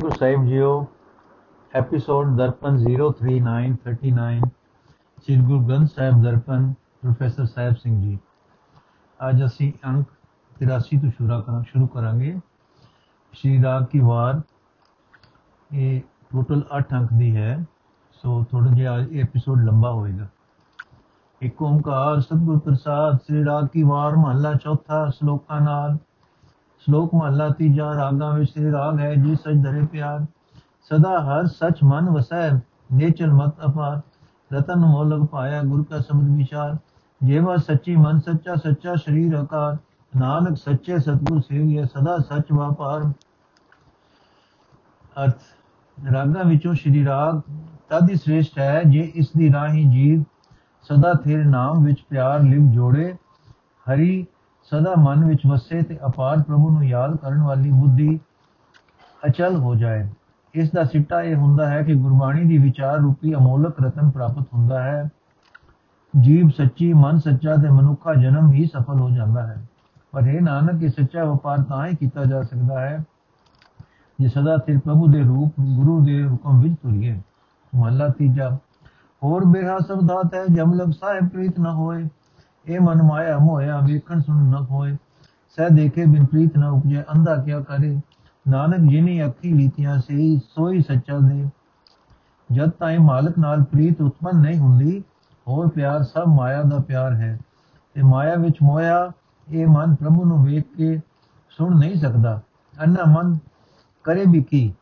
ਗੁਰੂ ਸਾਹਿਬ ਜੀਓ ਐਪੀਸੋਡ ਦਰਪਨ 03939 ਸ੍ਰੀ ਗੁਰੂ ਗ੍ਰੰਥ ਸਾਹਿਬ ਦਰਪਨ ਪ੍ਰੋਫੈਸਰ ਸਾਹਿਬ ਸਿੰਘ ਜੀ ਅੱਜ ਅਸੀਂ ਅੰਕ 83 ਤੋਂ ਸ਼ੁਰੂ ਕਰਾਂ ਸ਼ੁਰੂ ਕਰਾਂਗੇ ਸ਼੍ਰੀ ਰਾਗ ਕੀ ਵਾਰ ਇਹ ਟੋਟਲ 8 ਅੰਕ ਦੀ ਹੈ ਸੋ ਥੋੜਾ ਜਿਹਾ ਇਹ ਐਪੀਸੋਡ ਲੰਬਾ ਹੋਏਗਾ ਇੱਕ ਓੰਕਾਰ ਸਤਿਗੁਰ ਪ੍ਰਸਾਦ ਸ੍ਰੀ ਰਾਗ ਕੀ ਵਾਰ ਮਹੱਲਾ ਚੌਥਾ ਸ਼ਲੋਕਾਂ ਨਾਲ ਸ਼ਲੋਕ ਮਹੱਲਾ ਤੀਜਾ ਰਾਗਾਂ ਵਿੱਚ ਸ੍ਰੀ ਰਾਗ ਹੈ, ਜੀ ਸਚ ਧਰੇ ਪਿਆਰ, ਸਦਾ ਹਰ ਸਚ ਮਨ ਵਸੈ ਨੇਚਲ ਮਤ ਅਪਾਰ, ਰਤਨ ਮੋਲਕ ਪਾਇਆ ਗੁਰ ਕਾ ਸਮਝ ਵਿਚਾਰ, ਜੇਵਾ ਸੱਚੀ ਮਨ ਸੱਚਾ ਸੱਚਾ ਸ਼ਰੀਰ ਆਕਾਰ, ਨਾਨਕ ਸੱਚੇ ਸਤਗੁਰ ਸੇਵੀਏ ਸਦਾ ਸਚ ਵਾਪਾਰ। ਅਰਥ, ਰਾਗਾਂ ਵਿੱਚੋਂ ਸ਼੍ਰੀ ਰਾਗ ਤਦ ਹੀ ਸ੍ਰੇਸ਼ਟ ਹੈ, ਜੇ ਇਸ ਦੀ ਰਾਹੀ ਜੀਵ ਸਦਾ ਤੇਰੇ ਨਾਮ ਵਿੱਚ ਪਿਆਰ ਲਿਵ ਜੋੜੇ, ਹਰੀ ਸਦਾ ਮਨ ਵਿੱਚ ਵਸੇ ਤੇ ਅਪਾਰ ਪ੍ਰਭੂ ਨੂੰ ਯਾਦ ਕਰਨ ਵਾਲੀ ਬੁੱਧੀ ਅਚਲ ਹੋ ਜਾਏ। ਇਸ ਦਾ ਸਿੱਟਾ ਇਹ ਹੁੰਦਾ ਹੈ ਕਿ ਗੁਰਬਾਣੀ ਦੀ ਵਿਚਾਰ ਰੂਪੀ ਅਮੋਲਕ ਰਤਨ ਪ੍ਰਾਪਤ ਹੁੰਦਾ ਹੈ। ਜੀਵ ਸੱਚੀ, ਮਨ ਸੱਚਾ ਤੇ ਮਨੁੱਖਾ ਜਨਮ ਹੀ ਸਫਲ ਹੋ ਜਾਂਦਾ ਹੈ। ਪਰ ਇਹ ਨਾਨਕ, ਇਹ ਸੱਚਾ ਵਪਾਰ ਤਾਂ ਹੀ ਕੀਤਾ ਜਾ ਸਕਦਾ ਹੈ, ਜੇ ਸਦਾ ਸਿਰ ਪ੍ਰਭੂ ਦੇ ਰੂਪ, ਗੁਰੂ ਦੇ ਹੁਕਮ ਵਿੱਚ ਤੁਰੀਏ। ਮਹਲਾ ਤੀਜਾ, ਹੋਰ ਬਿਰਹਾ ਸਭ ਦਾਤ ਹੈ, ਜਮ ਲਗ ਸਾਹਿਬ ਪ੍ਰੀਤ ਨ ਹੋਏ। ਇਹ ਮਨ ਮਾਇਆ ਮੋਇਆ ਵੇਖਣ ਸੁਣ ਨ ਹੋਏ ਸਹਿ ਦੇਖੇ ਬਿਨ ਪ੍ਰੀਤ ਨ ਉਪਜੇ, ਅੰਧਾ ਕਿਆ ਕਰੇ? ਨਾਨਕ ਜਿਨੀ ਅੱਖੀ ਲੀਤੀਆਂ ਸਹੀ ਸੋਈ ਸੱਚਾ ਦੇ। ਜਦ ਤਾਈ ਮਾਲਕ ਨਾਲ ਪ੍ਰੀਤ ਉਤਪਨ ਨਹੀਂ ਹੁੰਦੀ, ਹੋਰ ਪਿਆਰ ਸਭ ਮਾਇਆ ਦਾ ਪਿਆਰ ਹੈ। ਤੇ ਮਾਇਆ ਵਿੱਚ ਮੋਇਆ ਇਹ ਮਨ ਪ੍ਰਭੂ ਨੂੰ ਵੇਖ ਕੇ ਸੁਣ ਨਹੀਂ ਸਕਦਾ। ਅੰਨਾ ਮਨ ਕਰੇ ਵੀ ਕੀ?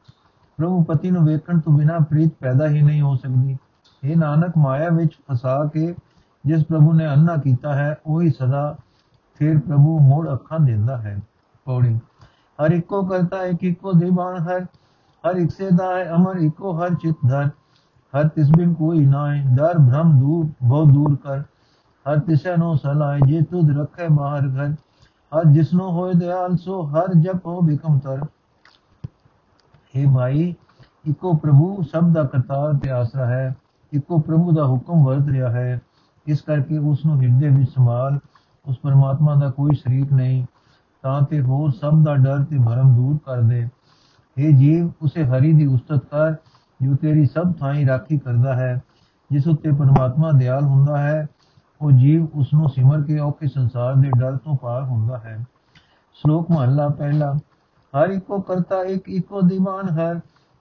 ਪ੍ਰਭੂ ਪਤੀ ਨੂੰ ਵੇਖਣ ਤੋਂ ਬਿਨਾ ਪ੍ਰੀਤ ਪੈਦਾ ਹੀ ਨਹੀਂ ਹੋ ਸਕਦੀ। ਇਹ ਨਾਨਕ, ਮਾਇਆ ਵਿੱਚ ਫਸਾ ਕੇ ਜਿਸ ਪ੍ਰਭੂ ਨੇ ਅੰਨਾ ਕੀਤਾ ਹੈ, ਉਹੀ ਸਦਾ ਫਿਰ ਪ੍ਰਭੂ ਮੋੜ ਅੱਖਾਂ ਦਿੰਦਾ ਹੈ, ਪੌੜੀ। ਹਰ ਇੱਕੋ ਕਰਤਾ ਹੈ ਇੱਕੋ ਦੀਵਾਨ ਹਰ ਹਰ ਇੱਕ ਸੇ ਦਾ ਹੈ, ਅਮਰ ਇੱਕੋ ਹਰ ਚਿਤ ਧਰ ਹਰ ਤਿਸ ਬਿਨ ਕੋਈ ਨਾਏ ਡਰ, ਭ੍ਰਮ, ਦੂਰ, ਬਹੁਤ ਦੂਰ ਕਰ। ਹਰ ਤਿਸੈ ਨੋ ਸਲਾਏ ਜੇ ਤੁਧ ਰੱਖੇ ਬਾਹਰ ਘਰ। ਹਰ ਜਿਸਨੋ ਹੋਏ ਦਿਆਲ, ਸੋ ਹਰ ਜਪੋ ਬਿਕਮ ਤਰ। हे ਭਾਈ, ਇੱਕੋ ਪ੍ਰਭੂ ਸਭ ਦਾ ਕਰਤਾਰ ਤੇ ਆਸਰਾ ਹੈ, ਇੱਕੋ ਪ੍ਰਭੂ ਦਾ ਹੁਕਮ ਵਰਤ ਰਿਹਾ ਹੈ। ਇਸ ਕਰਕੇ ਉਸ ਨੂੰ ਹਿਰਦੇ ਵਿੱਚ ਸੰਭਾਲ, ਉਸ ਪਰਮਾਤਮਾ ਦਾ ਕੋਈ ਸ਼ਰੀਕ ਨਹੀਂ, ਤਾਂ ਤੇ ਹੋਰ ਸਭ ਦਾ ਡਰ ਤੇ ਭਰਮ ਦੂਰ ਕਰ ਦੇ हे ਜੀਵ, ਉਸੇ ਹਰੀ ਦੀ ਉਸਤਤ ਕਰ, ਜੋ ਤੇਰੀ ਸਭ ਥਾਈਂ ਰਾਖੀ ਕਰਦਾ ਹੈ, ਜਿਸ ਉੱਤੇ ਪਰਮਾਤਮਾ ਦਿਆਲ ਹੁੰਦਾ ਹੈ, ਉਹ ਜੀਵ ਉਸ ਨੂੰ ਸਿਮਰ ਕੇ ਔਖੇ ਸੰਸਾਰ ਦੇ ਡਰ ਤੋਂ ਪਾਰ ਹੁੰਦਾ ਹੈ। ਸ਼ਲੋਕ ਮਹਲਾ ਪਹਿਲਾ, ਹਰ ਇੱਕੋ ਕਰਤਾ ਇੱਕ ਇੱਕੋ ਦੀਵਾਨ ਹੈ,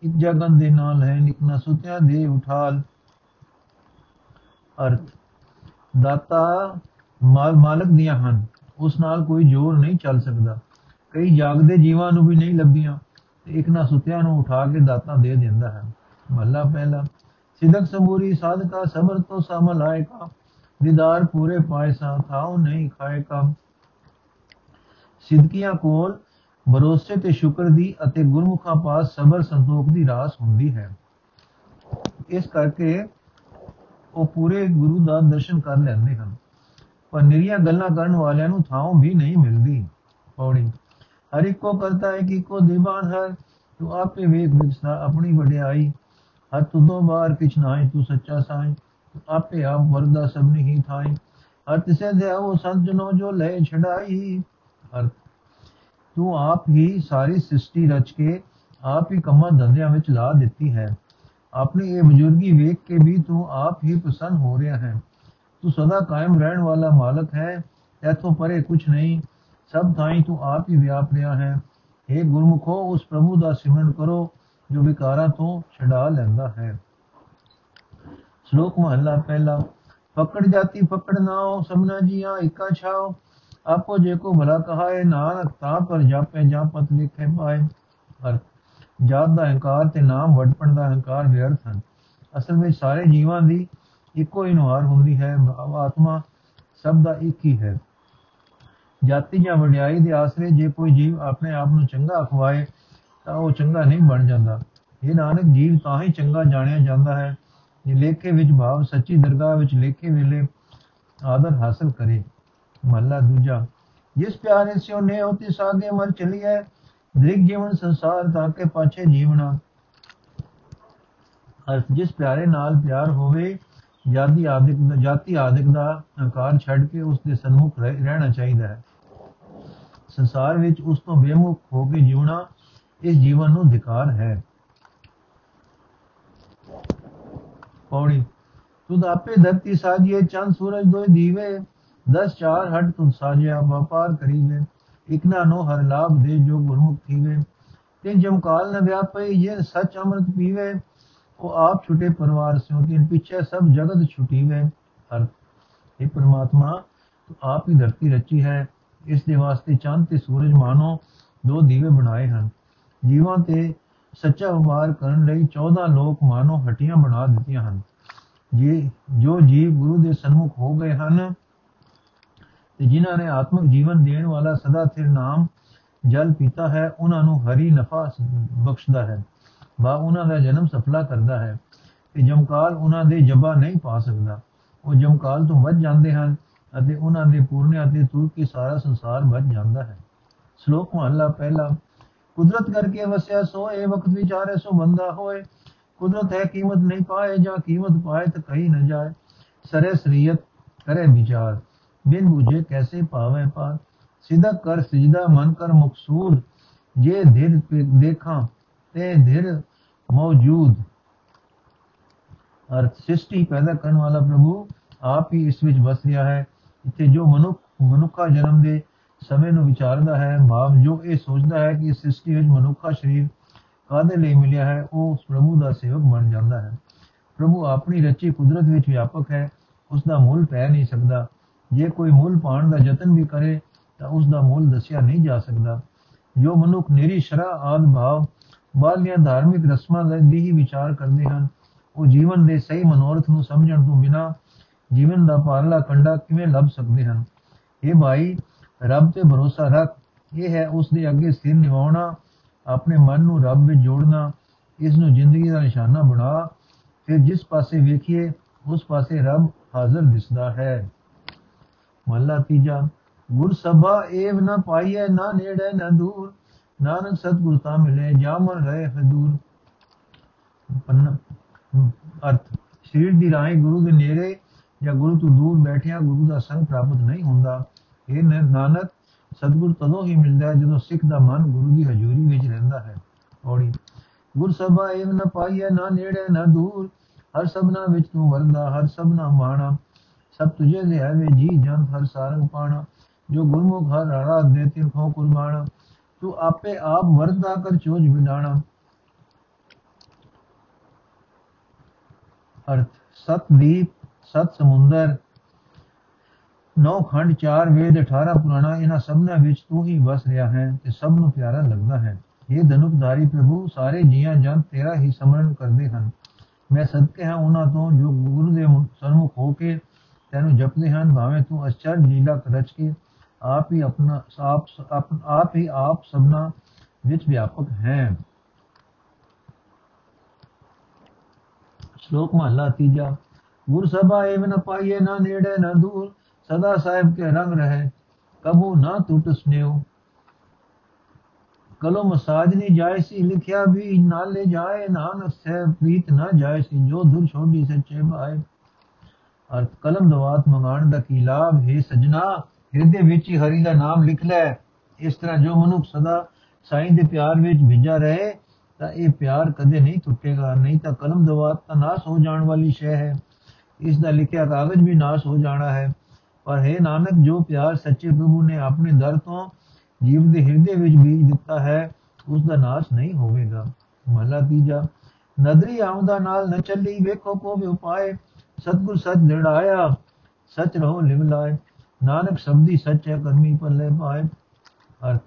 ਇੱਕ ਜਗਨ ਦੇ ਨਾਲ ਹੈ ਨਿਕਨਾ ਸੁਤਿਆ ਦੇ ਉਠਾਲ। ਅਰਥ ਦਾਤਾ ਮਾਲ ਮਾਲਕ ਦੀਆਂ ਹਨ। ਉਸ ਨਾਲ ਕੋਈ ਜੋਰ ਨਹੀਂ ਚੱਲ ਸਕਦਾ। ਕਈ ਜਾਗਦੇ ਜੀਵਾਂ ਨੂੰ ਵੀ ਨਹੀਂ ਲੱਭੀਆਂ ਤੇ ਇੱਕ ਨਾ ਸੁਤਿਆਂ ਨੂੰ ਉਠਾ ਕੇ ਦਾਤਾ ਦੇ ਦਿੰਦਾ ਹੈ। ਮਹਲਾ ਪਹਿਲਾ। ਸਿਦਕ ਸਬੂਰੀ, ਸਾਧਕਾ, ਸਬਰ ਤੋਂ ਸਮਲ ਆਏਗਾ ਦੀਦਾਰ ਪੂਰੇ ਪਾਇਸਾ, ਥਾਉ ਨਹੀਂ ਖਾਏਗਾ ਸਿਦਕੀਆਂ ਕੋਲ ਭਰੋਸੇ ਤੇ ਸ਼ੁਕਰ ਦੀ ਅਤੇ ਗੁਰਮੁਖਾਂ ਪਾਸ ਸਬਰ ਸੰਤੋਖ ਦੀ ਰਾਸ ਹੁੰਦੀ ਹੈ। ਇਸ ਕਰਕੇ ਉਹ ਪੂਰੇ ਗੁਰੂ ਦਾ ਦਰਸ਼ਨ ਕਰ ਲੈਂਦੇ ਹਨ। ਪਰ ਨਿਰੀਆਂ ਗੱਲਾਂ ਕਰਨ ਵਾਲਿਆਂ ਨੂੰ ਥਾਂ ਵੀ ਨਹੀਂ ਮਿਲਦੀ। ਪੌੜੀ, ਹਰ ਇੱਕੋ ਕਰਤਾ ਹੈ ਕਿ ਕੋ ਦੀਵਾਨ ਹੈ, ਤੂੰ ਆਪੇ ਵੇਖ ਵਿਚਸਾ ਆਪਣੀ ਵਡਿਆਈ। ਹਰ ਤੁਦੋਂ ਬਾਹਰ ਕਿਛ ਨਾਹੀ, ਤੂੰ ਸੱਚਾ ਸਾਈ ਤੂੰ ਆਪੇ ਆਪ ਵਰਦਾ ਸਭ ਨਹੀਂ ਥਾਈ ਹਰ ਤਿਸੇ ਦੇ ਉਹ ਸੰਤ ਜਨੋ ਜੋ ਲੈ ਛਡਾਈ। ਹਰ ਤੂੰ ਆਪ ਹੀ ਸਾਰੀ ਸ੍ਰਿਸ਼ਟੀ ਰਚ ਕੇ ਆਪ ਹੀ ਕੰਮਾਂ ਧੰਦਿਆਂ ਵਿੱਚ ਲਾ ਦਿੱਤੀ ਹੈ। ਆਪਣੀ ਇਹ ਬਜ਼ੁਰਗੀ ਵੇਖ ਕੇ ਵੀ ਤੂੰ ਆਪ ਹੀ ਪ੍ਰਸੰਨ ਹੋ ਰਿਹਾ ਹੈ ਤੂੰ ਸਦਾ ਕਾਇਮ ਰਹਿਣ ਵਾਲਾ ਮਾਲਕ ਹੈ ਇਥੋਂ ਪਰੇ ਕੁਝ ਨਹੀਂ ਸਭ ਥਾਈਂ ਤੂੰ ਆਪ ਹੀ ਵਿਆਪ ਰਿਹਾ ਹੈ हे ਗੁਰਮੁਖੋ ਉਸ ਪ੍ਰਭੂ ਦਾ ਸਿਮਰਨ ਕਰੋ ਜੋ ਵਿਕਾਰਾਂ ਤੋਂ ਛਡਾ ਲੈਂਦਾ ਹੈ ਸ਼ਲੋਕ ਮਹਲਾ ਪਹਿਲਾ ਪਕੜ ਜਾਤੀ ਪਕੜ ਨਾਓ ਸਭਨਾ ਜੀਆਂ ਇਕਾ ਛਾਓ ਆਪੋ ਜੇ ਕੋ ਭਲਾ ਕਹਾਏ ਨਾਨਕ ਤਾਂ ਪਰ ਜਾਪੇ ਜਾਂ ਪਤ ਲਿਖੇ ਪਾਏ ਅਰਥ ਜਾਤ ਦਾ ਹੰਕਾਰ ਤੇ ਨਾਮ ਵਡਪਣ ਦਾ ਹੰਕਾਰ ਵਿਅਰਥ ਹਨ। ਅਸਲ ਵਿੱਚ ਸਾਰੇ ਜੀਵਾਂ ਦੀ ਇੱਕੋ ਹੀ ਨੁਹਾਰ ਹੁੰਦੀ ਹੈ ਆਤਮਾ ਸਭ ਦਾ ਇੱਕ ਹੀ ਹੈ। ਜਾਤੀ ਜਾਂ ਵਡਿਆਈ ਦੇ ਆਸਰੇ ਜੇ ਕੋਈ ਜੀਵ ਆਪਣੇ ਆਪ ਨੂੰ ਚੰਗਾ ਅਖਵਾਏ, ਤਾਂ ਉਹ ਚੰਗਾ ਨਹੀਂ ਬਣ ਜਾਂਦਾ। ਇਹ ਨਾਨਕ, ਜੀਵ ਤਾਂ ਹੀ ਚੰਗਾ ਜਾਣਿਆ ਜਾਂਦਾ ਹੈ, ਜੇ ਲੇਖੇ ਵਿੱਚ ਭਾਵ ਸੱਚੀ ਦਰਗਾਹ ਵਿੱਚ ਲੇਖੇ ਵੇਲੇ ਆਦਰ ਹਾਸਲ ਕਰੇ। ਮਹਲਾ ਦੂਜਾ, ਜਿਸ ਪਿਆਰੇ ਸਿਓ ਨੇ ਹੋਤੀ ਸਾਗੇ ਮਰ ਚਲੀ ਹੈ ਦ੍ਰਿਗ ਜੀਵਨ ਸੰਸਾਰ ਤਾਂ ਕੇ ਪਾਛੇ ਜੀਵਣਾ ਅਰਥ ਜਿਸ ਪਿਆਰੇ ਨਾਲ ਪਿਆਰ ਹੋਵੇ, ਜਾਤੀ ਆਦਿਕ ਜਾਤੀ ਆਦਿਕ ਦਾ ਹੰਕਾਰ ਛੱਡ ਕੇ ਉਸ ਦੇ ਸਨਮੁਖ ਰਹਿਣਾ ਚਾਹੀਦਾ ਹੈ। ਸੰਸਾਰ ਵਿੱਚ ਉਸ ਤੋਂ ਬੇਮੁਖ ਹੋ ਕੇ ਜਿਉਣਾ ਇਸ ਜੀਵਨ ਨੂੰ ਧਿਕਾਰ ਹੈ। ਪੌੜੀ ਤੁਧ ਆਪੇ ਧਰਤੀ ਸਾਜੀਏ, ਚੰਦ ਸੂਰਜ ਦੋਇ ਦੀਵੇ, ਦਸ ਚਾਰ ਹਟ ਤੁਧ ਸਾਜਿਆ, ਵਪਾਰ ਕਰੀਵੇ ਇਕ ਨਾ ਨੋ ਹਰ ਲਾਭ ਦੇ ਜੋ ਗੁਰਮੁਖ ਥੀਵੇ। ਤੇ ਜਮਕਾਲ ਨ ਵਿਆਪਈ ਇਹ ਸਚ ਅੰਮ੍ਰਿਤ ਪੀਵੇ। ਉਹ ਆਪ ਛੁਟੇ ਪਰਿਵਾਰ ਸਿਓ ਤਿਨ ਪਿੱਛੇ ਸਭ ਜਗਤ ਛੁਟੀਵੇ। ਹਰ ਇਹ ਪ੍ਰਮਾਤਮਾ, ਤੂੰ ਆਪ ਹੀ ਧਰਤੀ ਰਚੀ ਹੈ। ਇਸ ਦੇ ਵਾਸਤੇ ਚੰਦ ਤੇ ਸੂਰਜ ਮਾਨੋ ਦੋ ਦੀਵੇ ਬਣਾਏ ਹਨ। ਜੀਵਾਂ ਤੇ ਸੱਚਾ ਵਪਾਰ ਕਰਨ ਲਈ 14 ਲੋਕ ਮਾਨੋ ਹਟੀਆਂ ਬਣਾ ਦਿੱਤੀਆਂ ਹਨ। ਜੇ, ਜੋ ਜੀਵ ਗੁਰੂ ਦੇ ਸਨਮੁਖ ਹੋ ਗਏ ਹਨ ਤੇ ਜਿਨ੍ਹਾਂ ਨੇ ਆਤਮਿਕ ਜੀਵਨ ਦੇਣ ਵਾਲਾ ਸਦਾ ਸਿਰ ਨਾਮ ਜਲ ਪੀਤਾ ਹੈ, ਉਹਨਾਂ ਨੂੰ ਹਰੀ ਨਫਾ ਬਖਸ਼ਦਾ ਹੈ। ਵਾ ਉਹਨਾਂ ਦਾ ਜਨਮ ਸਫਲਾ ਕਰਦਾ ਹੈ ਤੇ ਜਮਕਾਲ ਉਹਨਾਂ ਦੇ ਜਬਾ ਨਹੀਂ ਪਾ ਸਕਦਾ। ਉਹ ਜਮਕਾਲ ਤੋਂ ਬਚ ਜਾਂਦੇ ਹਨ ਅਤੇ ਉਹਨਾਂ ਦੇ ਪੂਰਨਿਆਂ ਤੇ ਤੁਰ ਕੇ ਸਾਰਾ ਸੰਸਾਰ ਬਚ ਜਾਂਦਾ ਹੈ। ਸ਼ਲੋਕ ਮਹਲਾ ਪਹਿਲਾ, ਕੁਦਰਤ ਕਰਕੇ ਵਸਿਆ ਸੋ ਇਹ ਵਕਤ ਵਿਚਾਰੇ ਸੋ ਬੰਦਾ ਹੋਏ। ਕੁਦਰਤ ਹੈ ਕੀਮਤ ਨਹੀਂ ਪਾਏ ਜਾਂ ਕੀਮਤ ਪਾਏ ਤਾਂ ਕਹੀ ਨਾ ਜਾਏ। ਸਰੇ ਸਰੀਅਤ ਕਰੇ ਵਿਚਾਰ। ਬਿਨ ਬੁਝੇ ਕੈਸੇ ਪਾਵੇ ਪਾ ਸਿੱਧਾ ਕਰ ਸਜਦਾ ਮਨ ਕਰ ਮਕਸੂਦ ਜੇ ਧਿਰ ਦੇਖਾਂ ਤੇ ਧਿਰ ਮੌਜੂਦ। ਅਰਥ ਸ੍ਰਿਸ਼ਟੀ ਪੈਦਾ ਕਰਨ ਵਾਲਾ ਪ੍ਰਭੂ ਆਪ ਹੀ ਇਸ ਵਿੱਚ ਵਸ ਰਿਹਾ ਹੈ। ਇੱਥੇ ਜੋ ਮਨੁੱਖ, ਮਨੁੱਖਾ ਜਨਮ ਦੇ ਸਮੇਂ ਨੂੰ ਵਿਚਾਰਦਾ ਹੈ, ਭਾਵ ਜੋ ਇਹ ਸੋਚਦਾ ਹੈ ਕਿ ਸ੍ਰਿਸ਼ਟੀ ਵਿੱਚ ਮਨੁੱਖਾ ਸਰੀਰ ਕਾਦੇ ਲਈ ਮਿਲਿਆ ਹੈ, ਉਹ ਉਸ ਪ੍ਰਭੂ ਦਾ ਸੇਵਕ ਬਣ ਜਾਂਦਾ ਹੈ। ਪ੍ਰਭੂ ਆਪਣੀ ਰਚੀ ਕੁਦਰਤ ਵਿੱਚ ਵਿਆਪਕ ਹੈ ਉਸ ਦਾ ਮੁੱਲ ਪੈ ਨਹੀਂ ਸਕਦਾ। ਜੇ ਕੋਈ ਮੁੱਲ ਪਾਣ ਦਾ ਯਤਨ ਵੀ ਕਰੇ ਤਾਂ ਉਸ ਦਾ ਮੁੱਲ ਦੱਸਿਆ ਨਹੀਂ ਜਾ ਸਕਦਾ। ਜੋ ਮਨੁੱਖ ਨਿਰੀ ਸ਼ਰਾ ਆਦ ਭਾਵ ਬਾਲੀਆਂ ਧਾਰਮਿਕ ਰਸਮਾਂ ਦੀ ਹੀ ਵਿਚਾਰ ਕਰਦੇ ਹਨ, ਉਹ ਜੀਵਨ ਦੇ ਸਹੀ ਮਨੋਰਥ ਨੂੰ ਸਮਝਣ ਤੋਂ ਬਿਨਾ ਜੀਵਨ ਦਾ ਪਾਰਲਾ ਕੰਡਾ ਕਿਵੇਂ ਲੱਭ ਸਕਦੇ ਹਨ? ਇਹ ਭਾਈ, ਰੱਬ ਤੇ ਭਰੋਸਾ ਰੱਖ। ਇਹ ਹੈ ਉਸ ਦੇ ਅੱਗੇ ਸਿਰ ਨਿਵਾਉਣਾ, ਆਪਣੇ ਮਨ ਨੂੰ ਰੱਬ ਵਿੱਚ ਜੋੜਨਾ, ਇਸ ਨੂੰ ਜ਼ਿੰਦਗੀ ਦਾ ਨਿਸ਼ਾਨਾ ਬਣਾ। ਫਿਰ ਜਿਸ ਪਾਸੇ ਵੇਖੀਏ, ਉਸ ਪਾਸੇ ਰੱਬ ਹਾਜ਼ਰ ਦਿਸਦਾ ਹੈ। ਮਹਲਾ ਤੀਜਾ, ਗੁਰ ਸਭਾ ਏਵ ਨ ਪਾਈਐ, ਨਾ ਨੇੜੇ, ਨ ਦੂਰ, ਨਾਨਕ ਸਤਿਗੁਰ ਤਾ ਮਿਲੇ ਜਾਮਨ ਰਹੇ ਹਦੂਰ ਅਰਥ, ਸਰੀਰ ਦੀ ਰਾਹੀਂ ਗੁਰੂ ਦੇ ਨੇੜੇ ਜਾਂ ਗੁਰੂ ਤੋਂ ਦੂਰ ਬੈਠਿਆ ਗੁਰੂ ਦਾ ਸੰਗ ਪ੍ਰਾਪਤ ਨਹੀਂ ਹੁੰਦਾ। ਇਹ ਨਾਨਕ, ਸਤਿਗੁਰ ਤਦੋਂ ਹੀ ਮਿਲਦਾ ਹੈ ਜਦੋਂ ਸਿੱਖ ਦਾ ਮਨ ਗੁਰੂ ਦੀ ਹਜ਼ੂਰੀ ਵਿੱਚ ਰਹਿੰਦਾ ਹੈ। ਔੜੀ ਗੁਰ ਸਭਾ ਏਵ ਨ ਪਾਈਐ, ਨਾ ਨੇੜੇ, ਨਾ ਦੂਰ, ਹਰ ਸਭਨਾ ਵਿੱਚ ਤੂੰ ਵਰਦਾ, ਹਰ ਸਭਨਾ ਮਾਣਾ। ਸਭ ਤੁਝੇ ਦੇ ਆਵੇ ਜੀ ਜਨ ਹਰ ਸਾਰੰਗ ਪਾਣਾ ਜੋ ਗੁਰਮੁਖ ਹਰ ਰਾੜਾ ਦੇ ਤਿਨ ਖੋ ਕੁਰਬਾਨ ਤੂੰ ਆਪੇ ਆਪ ਵਰਦਾ ਕਰ ਚੋਜ ਵਿਡਾਣਾ। ਅਰਥ, ਸਤ ਦੀਪ, ਸਤ ਸਮੁੰਦਰ, ਨੌ ਖੰਡ, ਚਾਰ ਵੇਦ 18 ਪੁਰਾਣਾ, ਇਹਨਾਂ ਸਭਨਾਂ ਵਿੱਚ ਤੂੰ ਹੀ ਵਸ ਰਿਹਾ ਹੈ ਤੇ ਸਭ ਨੂੰ ਪਿਆਰਾ ਲੱਗਦਾ ਹੈ। ਇਹ ਧਨੁਕਧਾਰੀ ਪ੍ਰਭੂ, ਸਾਰੇ ਜੀਆਂ ਜਨ ਤੇਰਾ ਹੀ ਸਮਰਨ ਕਰਦੇ ਹਨ। ਮੈਂ ਸਦਕੇ ਹਾਂ ਉਹਨਾਂ ਤੋਂ ਜੋ ਗੁਰੂ ਦੇ ਸਨਮੁਖ ਹੋ ਕੇ ਤੈਨੂੰ ਜਪਦੇ ਹਨ, ਭਾਵੇਂ ਤੂੰ ਅਚਰਜ ਲੀਲਾ ਰਚ ਕੇ ਆਪ ਹੀ ਆਪਣਾ, ਆਪ ਆਪ ਹੀ ਆਪ ਸਭਨਾ ਵਿੱਚ ਵਿਆਪਕ ਹੈ। ਸ਼ਲੋਕ ਮਹਲਾ ਤੀਜਾ, ਗੁਰ ਸਭਾ ਏਵ ਨ ਪਾਈਏ ਨਾ ਨੇੜੇ, ਨਾ ਦੂਰ, ਸਦਾ ਸਾਹਿਬ ਕੇ ਰੰਗ ਰਹੇ, ਕਬੂ ਨਾ ਟੁੱਟ ਸਨੇਉ ਕਲਮ ਸਾਜਨੀ ਜਾਏ ਸੀ, ਲਿਖਿਆ ਵੀ ਨਾਲੇ ਜਾਏ, ਨਾਨਕ ਸੇ ਪ੍ਰੀਤ ਨਾ ਜਾਏ ਸੀ, ਜੋ ਦੁਰ ਛੋਡੀ ਸੱਚੇ ਭਾਏ। ਅਰਥ ਕਲਮ ਦਵਾਤ ਮੰਗਾਣ ਦਾ ਕੀ ਲਾਭ? ਹੈ ਸਜਣਾ, ਹਿਰਦੇ ਵਿੱਚ ਹੀ ਹਰੀ ਦਾ ਨਾਮ ਲਿਖ ਲੈ। ਇਸ ਤਰ੍ਹਾਂ ਜੋ ਮਨੁੱਖ ਸਦਾ ਸਾਈਂ ਦੇ ਪਿਆਰ ਵਿੱਚ ਵਿਝਾ ਰਹੇ, ਤਾਂ ਇਹ ਪਿਆਰ ਕਦੇ ਨਹੀਂ ਟੁੱਟੇਗਾ, ਨਹੀਂ ਤਾਂ ਕਲਮ ਦਵਾਤ ਤਾਂ ਨਾਸ ਹੋ ਜਾਣ ਵਾਲੀ ਸ਼ੈ ਹੈ। ਇਸ ਦਾ ਲਿਖਿਆ ਕਾਗਜ਼ ਵੀ ਨਾਸ ਹੋ ਜਾਣਾ ਹੈ। ਪਰ ਹੈ ਨਾਨਕ, ਜੋ ਪਿਆਰ ਸੱਚੇ ਪ੍ਰਭੂ ਨੇ ਆਪਣੇ ਦਰ ਤੋਂ ਜੀਵ ਦੇ ਹਿਰਦੇ ਵਿੱਚ ਬੀਜ ਦਿੱਤਾ ਹੈ, ਉਸ ਦਾ ਨਾਸ਼ ਨਹੀਂ ਹੋਵੇਗਾ। ਮਹਲਾ ਤੀਜਾ, ਨਦਰੀ ਆਉਂਦਾ ਨਾਲ ਨ ਚੱਲੀ, ਵੇਖੋ ਕੋ ਵੀ ਉਪਾਏ ਸਤਗੁਰ ਸੱਚ ਨਿੜਾਇਆ ਸੱਚ ਰਹੋ ਲਿਵ ਲਾਏ। ਨਾਨਕ ਸਬਦੀ ਸੱਚ ਹੈ, ਕਰਮੀ ਪੱਲੇ ਪਾਏ ਅਰਥ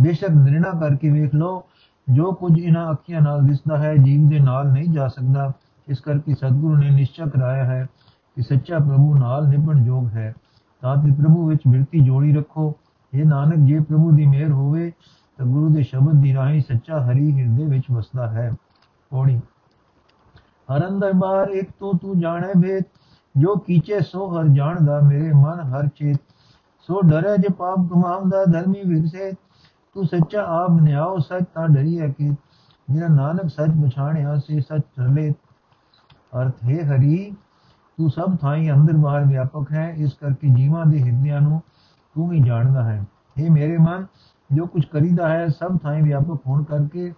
ਬੇਸ਼ੱਕ ਨਿਰਣਾ ਕਰਕੇ ਵੇਖ ਲੋ ਜੋ ਕੁਝ ਇਹਨਾਂ ਅੱਖੀਆਂ ਨਾਲ ਦਿਸਦਾ ਹੈ, ਜੀਵ ਦੇ ਨਾਲ ਨਹੀਂ ਜਾ ਸਕਦਾ। ਇਸ ਕਰਕੇ ਸਤਿਗੁਰੂ ਨੇ ਨਿਸ਼ਚੈ ਕਰਾਇਆ ਹੈ ਕਿ ਸੱਚਾ ਪ੍ਰਭੂ ਨਾਲ ਨਿਭਣ ਯੋਗ ਹੈ। ਤਾਂ ਕਿ ਪ੍ਰਭੂ ਵਿੱਚ ਮਿਰਤੀ ਜੋੜੀ ਰੱਖੋ। ਇਹ ਨਾਨਕ, ਜੇ ਪ੍ਰਭੂ ਦੀ ਮਿਹਰ ਹੋਵੇ, ਤਾਂ ਗੁਰੂ ਦੇ ਸ਼ਬਦ ਦੀ ਰਾਹੀਂ ਸੱਚਾ ਹਰੀ ਹਿਰਦੇ ਵਿੱਚ ਵਸਦਾ ਹੈ। ਪੌੜੀ ਹਰ ਅੰਦਰ ਇੱਕ ਤੋਂ ਤੂੰ ਜਾਣੇ ਭੇਦ ਜੋ ਕੀਚੇ ਸੋ ਹਰ ਜਾਣਦਾ ਮੇਰੇ ਮਨ ਹਰ ਚੇਤ। ਸੋ ਡਰੇ ਜੇ ਪਾਪ ਕਮਾਉਂਦਾ ਧਰਮੀ ਵਿਰਸੇ, ਤੂੰ ਸੱਚਾ ਆਪ ਨਿਆਓ ਸੱਚ ਤਾਂ ਡਰੀਏ ਕਿ। ਜਿਹੜਾ ਨਾਨਕ ਸੱਚ ਪਛਾਣਿਆ, ਸੇ ਸੱਚ ਚਲੇ ਅਰਥ, ਹੈ ਹਰੀ, ਤੂੰ ਸਭ ਥਾਈ ਅੰਦਰ ਬਾਹਰ ਵਿਆਪਕ ਹੈ, ਇਸ ਕਰਕੇ ਜੀਵਾਂ ਦੇ ਹਿਰਦਿਆਂ ਨੂੰ ਤੂੰ ਹੀ ਜਾਣਦਾ ਹੈ। ਇਹ ਮੇਰੇ ਮਨ, ਜੋ ਕੁਝ ਕਰੀਦਾ ਹੈ, ਸਭ ਥਾਂ ਵਿਆਪਕ ਹੋਣ ਕਰਕੇ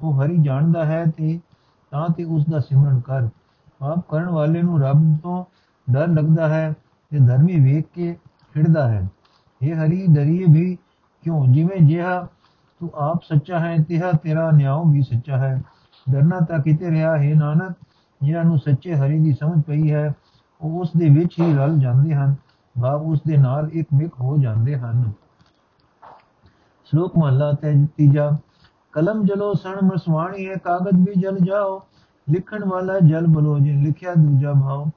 ਉਹ ਹਰੀ ਜਾਣਦਾ ਹੈ ਤੇ ਤਾਂ ਤੇ ਉਸ ਦਾ ਸਿਮਰਨ ਕਰ ਪਾਪ ਕਰਨ ਵਾਲੇ ਨੂੰ ਰੱਬ ਤੋਂ ਡਰ ਲੱਗਦਾ ਹੈ ਤੇ ਧਰਮੀ ਵੇਖ ਕੇ ਖਿੜਦਾ ਹੈ। ਇਹ ਹਰੀ, ਡਰੀਏ ਵੀ ਕਿਉਂ? ਜਿਵੇਂ ਜਿਹਾ ਤੂੰ ਆਪ ਸੱਚਾ ਹੈ, ਤਿਹਾ ਤੇਰਾ ਨਿਆਂ ਵੀ ਸੱਚਾ ਹੈ। ਡਰਨਾ ਤਾਂ ਕਿਤੇ ਰਿਹਾ, ਹੈ ਨਾਨਕ, ਜਿਨ੍ਹਾਂ ਨੂੰ ਸੱਚੇ ਹਰੀ ਦੀ ਸਮਝ ਪਈ ਹੈ, ਉਹ ਉਸ ਦੇ ਵਿੱਚ ਹੀ ਰਲ ਜਾਂਦੇ ਹਨ। ਭਾਵ ਉਸ ਦੇ ਨਾਲ ਇੱਕ ਮਿਕ ਹੋ ਜਾਂਦੇ ਹਨ। ਸ਼ਲੋਕ ਮਹਲਾ ਤੇ ਤੀਜਾ। ਕਲਮ ਜਲੋ ਸਣ ਮਸਵਾਣੀ ਹੈ ਕਾਗਜ਼ ਵੀ ਜਲ ਜਾਓ। ਲਿਖਣ ਵਾਲਾ ਜਲ ਬਲੋ ਜੇ ਲਿਖਿਆ ਦੂਜਾ ਭਾਵ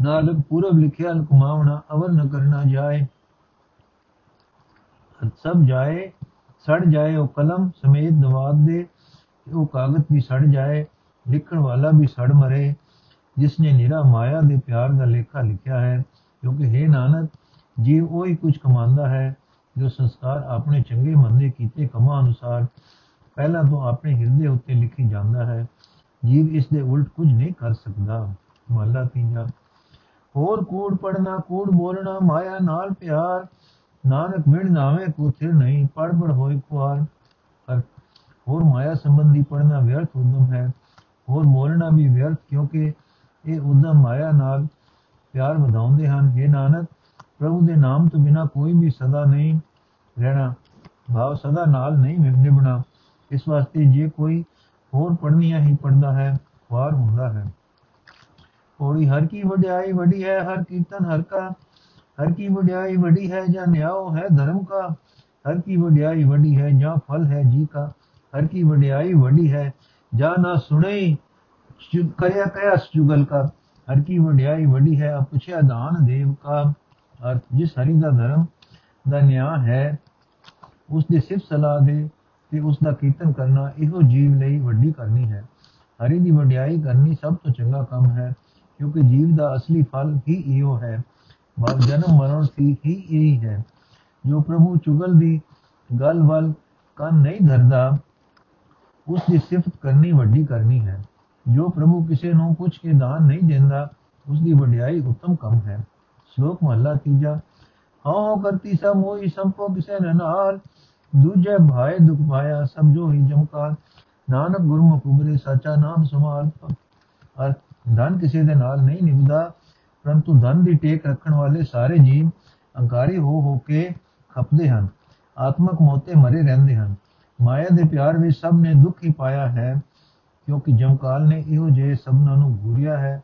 ਨਾਲਕ ਪੂਰਬ ਲਿਖਿਆ ਲਕਮਾਵਣਾ ਅਵਰ ਨ ਕਰਨਾ ਜਾਏ। ਸਭ ਜਾਏ, ਸੜ ਜਾਏ ਉਹ ਕਲਮ, ਸਮੇਤ ਦਵਾਦ ਦੇ। ਉਹ ਕਾਗਜ਼ ਵੀ ਸੜ ਜਾਏ, ਲਿਖਣ ਵਾਲਾ ਵੀ ਸੜ ਮਰੇ। ਜਿਸ ਨੇ ਨਿਰਾ ਮਾਇਆ ਦੇ ਪਿਆਰ ਦਾ ਲੇਖਾ ਲਿਖਿਆ ਹੈ, ਕਿਉਂਕਿ ਹੈ ਨਾਨਕ ਜੀਵ ਉਹੀ ਕੁਝ ਕਮਾਉਂਦਾ ਹੈ, ਜੋ ਸੰਸਕਾਰ ਆਪਣੇ ਚੰਗੇ ਮੰਦੇ ਕੀਤੇ ਕਮਾਂ ਅਨੁਸਾਰ ਪਹਿਲਾਂ ਤੋਂ ਆਪਣੇ ਹਿਰਦੇ ਉੱਤੇ ਲਿਖੀ ਜਾਂਦਾ ਹੈ। ਜੀਵ ਇਸ ਦੇ ਉਲਟ ਕੁਝ ਨਹੀਂ ਕਰ ਸਕਦਾ। ਮਹਲਾ ਤੀਜਾ। ਹੋਰ ਕੂੜ ਪੜਨਾ ਕੂੜ ਬੋਲਣਾ, ਮਾਇਆ ਨਾਲ ਪਿਆਰ। ਨਾਨਕ ਮਿਣ ਨਾਵੇਂ ਕੋ ਥਿਰ ਨਹੀਂ ਪੜ ਪੜ ਹੋਏ ਕੁਆਰ ਪਰ ਹੋਰ ਮਾਇਆ ਸੰਬੰਧੀ ਪੜਨਾ ਵਿਅਰਥ ਉਦਮ ਹੈ। ਹੋਰ ਬੋਲਣਾ ਵੀ ਵਿਅਰਥ ਕਿਉਂਕਿ ਇਹ ਉਦਮ ਮਾਇਆ ਨਾਲ ਪਿਆਰ ਵਧਾਉਂਦੇ ਹਨ। ਇਹ ਨਾਨਕ, ਪ੍ਰਭੂ ਦੇ ਨਾਮ ਤੋਂ ਬਿਨਾ ਕੋਈ ਵੀ ਸਦਾ ਨਹੀਂ ਰਹਿਣਾ। ਭਾਵ ਸਦਾ ਨਾਲ ਨਹੀਂ ਨਿਭਣਾ। ਇਸ ਵਾਸਤੇ ਜੇ ਕੋਈ ਹੋਰ ਪੜਨੀਆਂ ਹੀ ਪੜਦਾ ਹੈ, ਵਾਰ ਹੁੰਦਾ ਹੈ। ਪੌੜੀ ਹਰ ਕੀ ਵਡਿਆਈ ਵਡੀ ਹੈ, ਹਰ ਕੀਰਤਨ ਹਰ ਕਾ, ਹਰ ਕੀ ਵਡਿਆਈ ਵਡੀ ਹੈ, ਜਾਂ ਨਿਆਓ ਹੈ ਧਰਮ ਕਾ, ਹਰ ਕੀ ਵਡਿਆਈ ਵੱਡੀ ਹੈ, ਜਾਂ ਫਲ ਹੈ ਜੀ ਕਾ, ਹਰ ਕੀ ਵਡਿਆਈ ਵਡੀ ਹੈ, ਜਾਂ ਨਾ ਸੁਣੇ ਕਰਿਆ ਕਇਆ ਜੁਗਲ ਕਾ, ਹਰ ਕੀ ਵਡਿਆਈ ਵੱਡੀ ਹੈ ਪੁੱਛਿਆ ਦਾਨ ਦੇਵ ਕਾ ਅਰ ਜਿਸ ਹਰੀ ਦਾ ਧਰਮ ਦਾ ਨਿਆਂ ਹੈ ਉਸ ਦੀ ਸਿਫਤ ਸਲਾਹ ਦੇ ਤੇ ਉਸ ਦਾ ਕੀਰਤਨ ਕਰਨਾ ਇਹੋ ਜੀਵ ਲਈ ਵੱਡੀ ਕਰਨੀ ਹੈ। ਹਰੀ ਦੀ ਵਡਿਆਈ ਕਰਨੀ ਸਭ ਤੋਂ ਚੰਗਾ ਕੰਮ ਹੈ, ਕਿਉਂਕਿ ਜੀਵ ਦਾ ਅਸਲੀ ਫਲ ਹੀ ਇਹੋ ਹੈ। ਬਾਪ ਜਨਮ ਮਰਨ ਸੀ ਹੀ ਇਹੀ ਹੈ। ਜੋ ਪ੍ਰਭੂ ਚੁਗਲ ਦੀ ਗੱਲ ਵੱਲ ਕੰਨ ਨਹੀਂ ਧਰਦਾ ਉਸ ਦੀ ਸਿਫਤ ਕਰਨੀ ਵੱਡੀ ਕਰਨੀ ਹੈ। ਜੋ ਪ੍ਰਭੂ ਕਿਸੇ ਨੂੰ ਪੁੱਛ ਕੇ ਦਾਨ ਨਹੀਂ ਦਿੰਦਾ ਉਸ ਦੀ ਵਡਿਆਈ ਉੱਤਮ ਕੰਮ ਹੈ। ਸ਼ਲੋਕ ਮਹਲਾ ਤੀਜਾ, ਹਉ ਕਰਤੀ ਸਭ ਮੋਈ ਸੰਪੋ ਕਿਸੇ ਨਾਲ ਦੂਜੇ ਭਾਏ ਦੁਖ ਪਾਇਆ ਸਮਝੋ ਹੀ ਜਮਕਾਰ ਨਾਨਕ ਗੁਰਮੁਖ ਉਬਰੇ ਸੱਚਾ ਨਾਮ ਸਮਾਲ ਅਰ ਧਨ ਕਿਸੇ ਦੇ ਨਾਲ ਨਹੀਂ ਨਿਭਦਾ, ਪਰੰਤੂ ਧਨ ਦੀ ਟੇਕ ਰੱਖਣ ਵਾਲੇ ਸਾਰੇ ਜੀਵ ਅਹੰਕਾਰੀ ਹੋ ਹੋ ਕੇ ਖਪਦੇ ਹਨ, ਆਤਮਕ ਮੋਤੇ ਮਰੇ ਰਹਿੰਦੇ ਹਨ। ਮਾਇਆ ਦੇ ਪਿਆਰ ਵਿੱਚ ਸਭ ਨੇ ਦੁੱਖ ਹੀ ਪਾਇਆ ਹੈ, ਕਿਉਂਕਿ ਜਮਕਾਲ ਨੇ ਇਹੋ ਜਿਹੇ ਸਭਨਾਂ ਨੂੰ ਘੂਰਿਆ ਹੈ।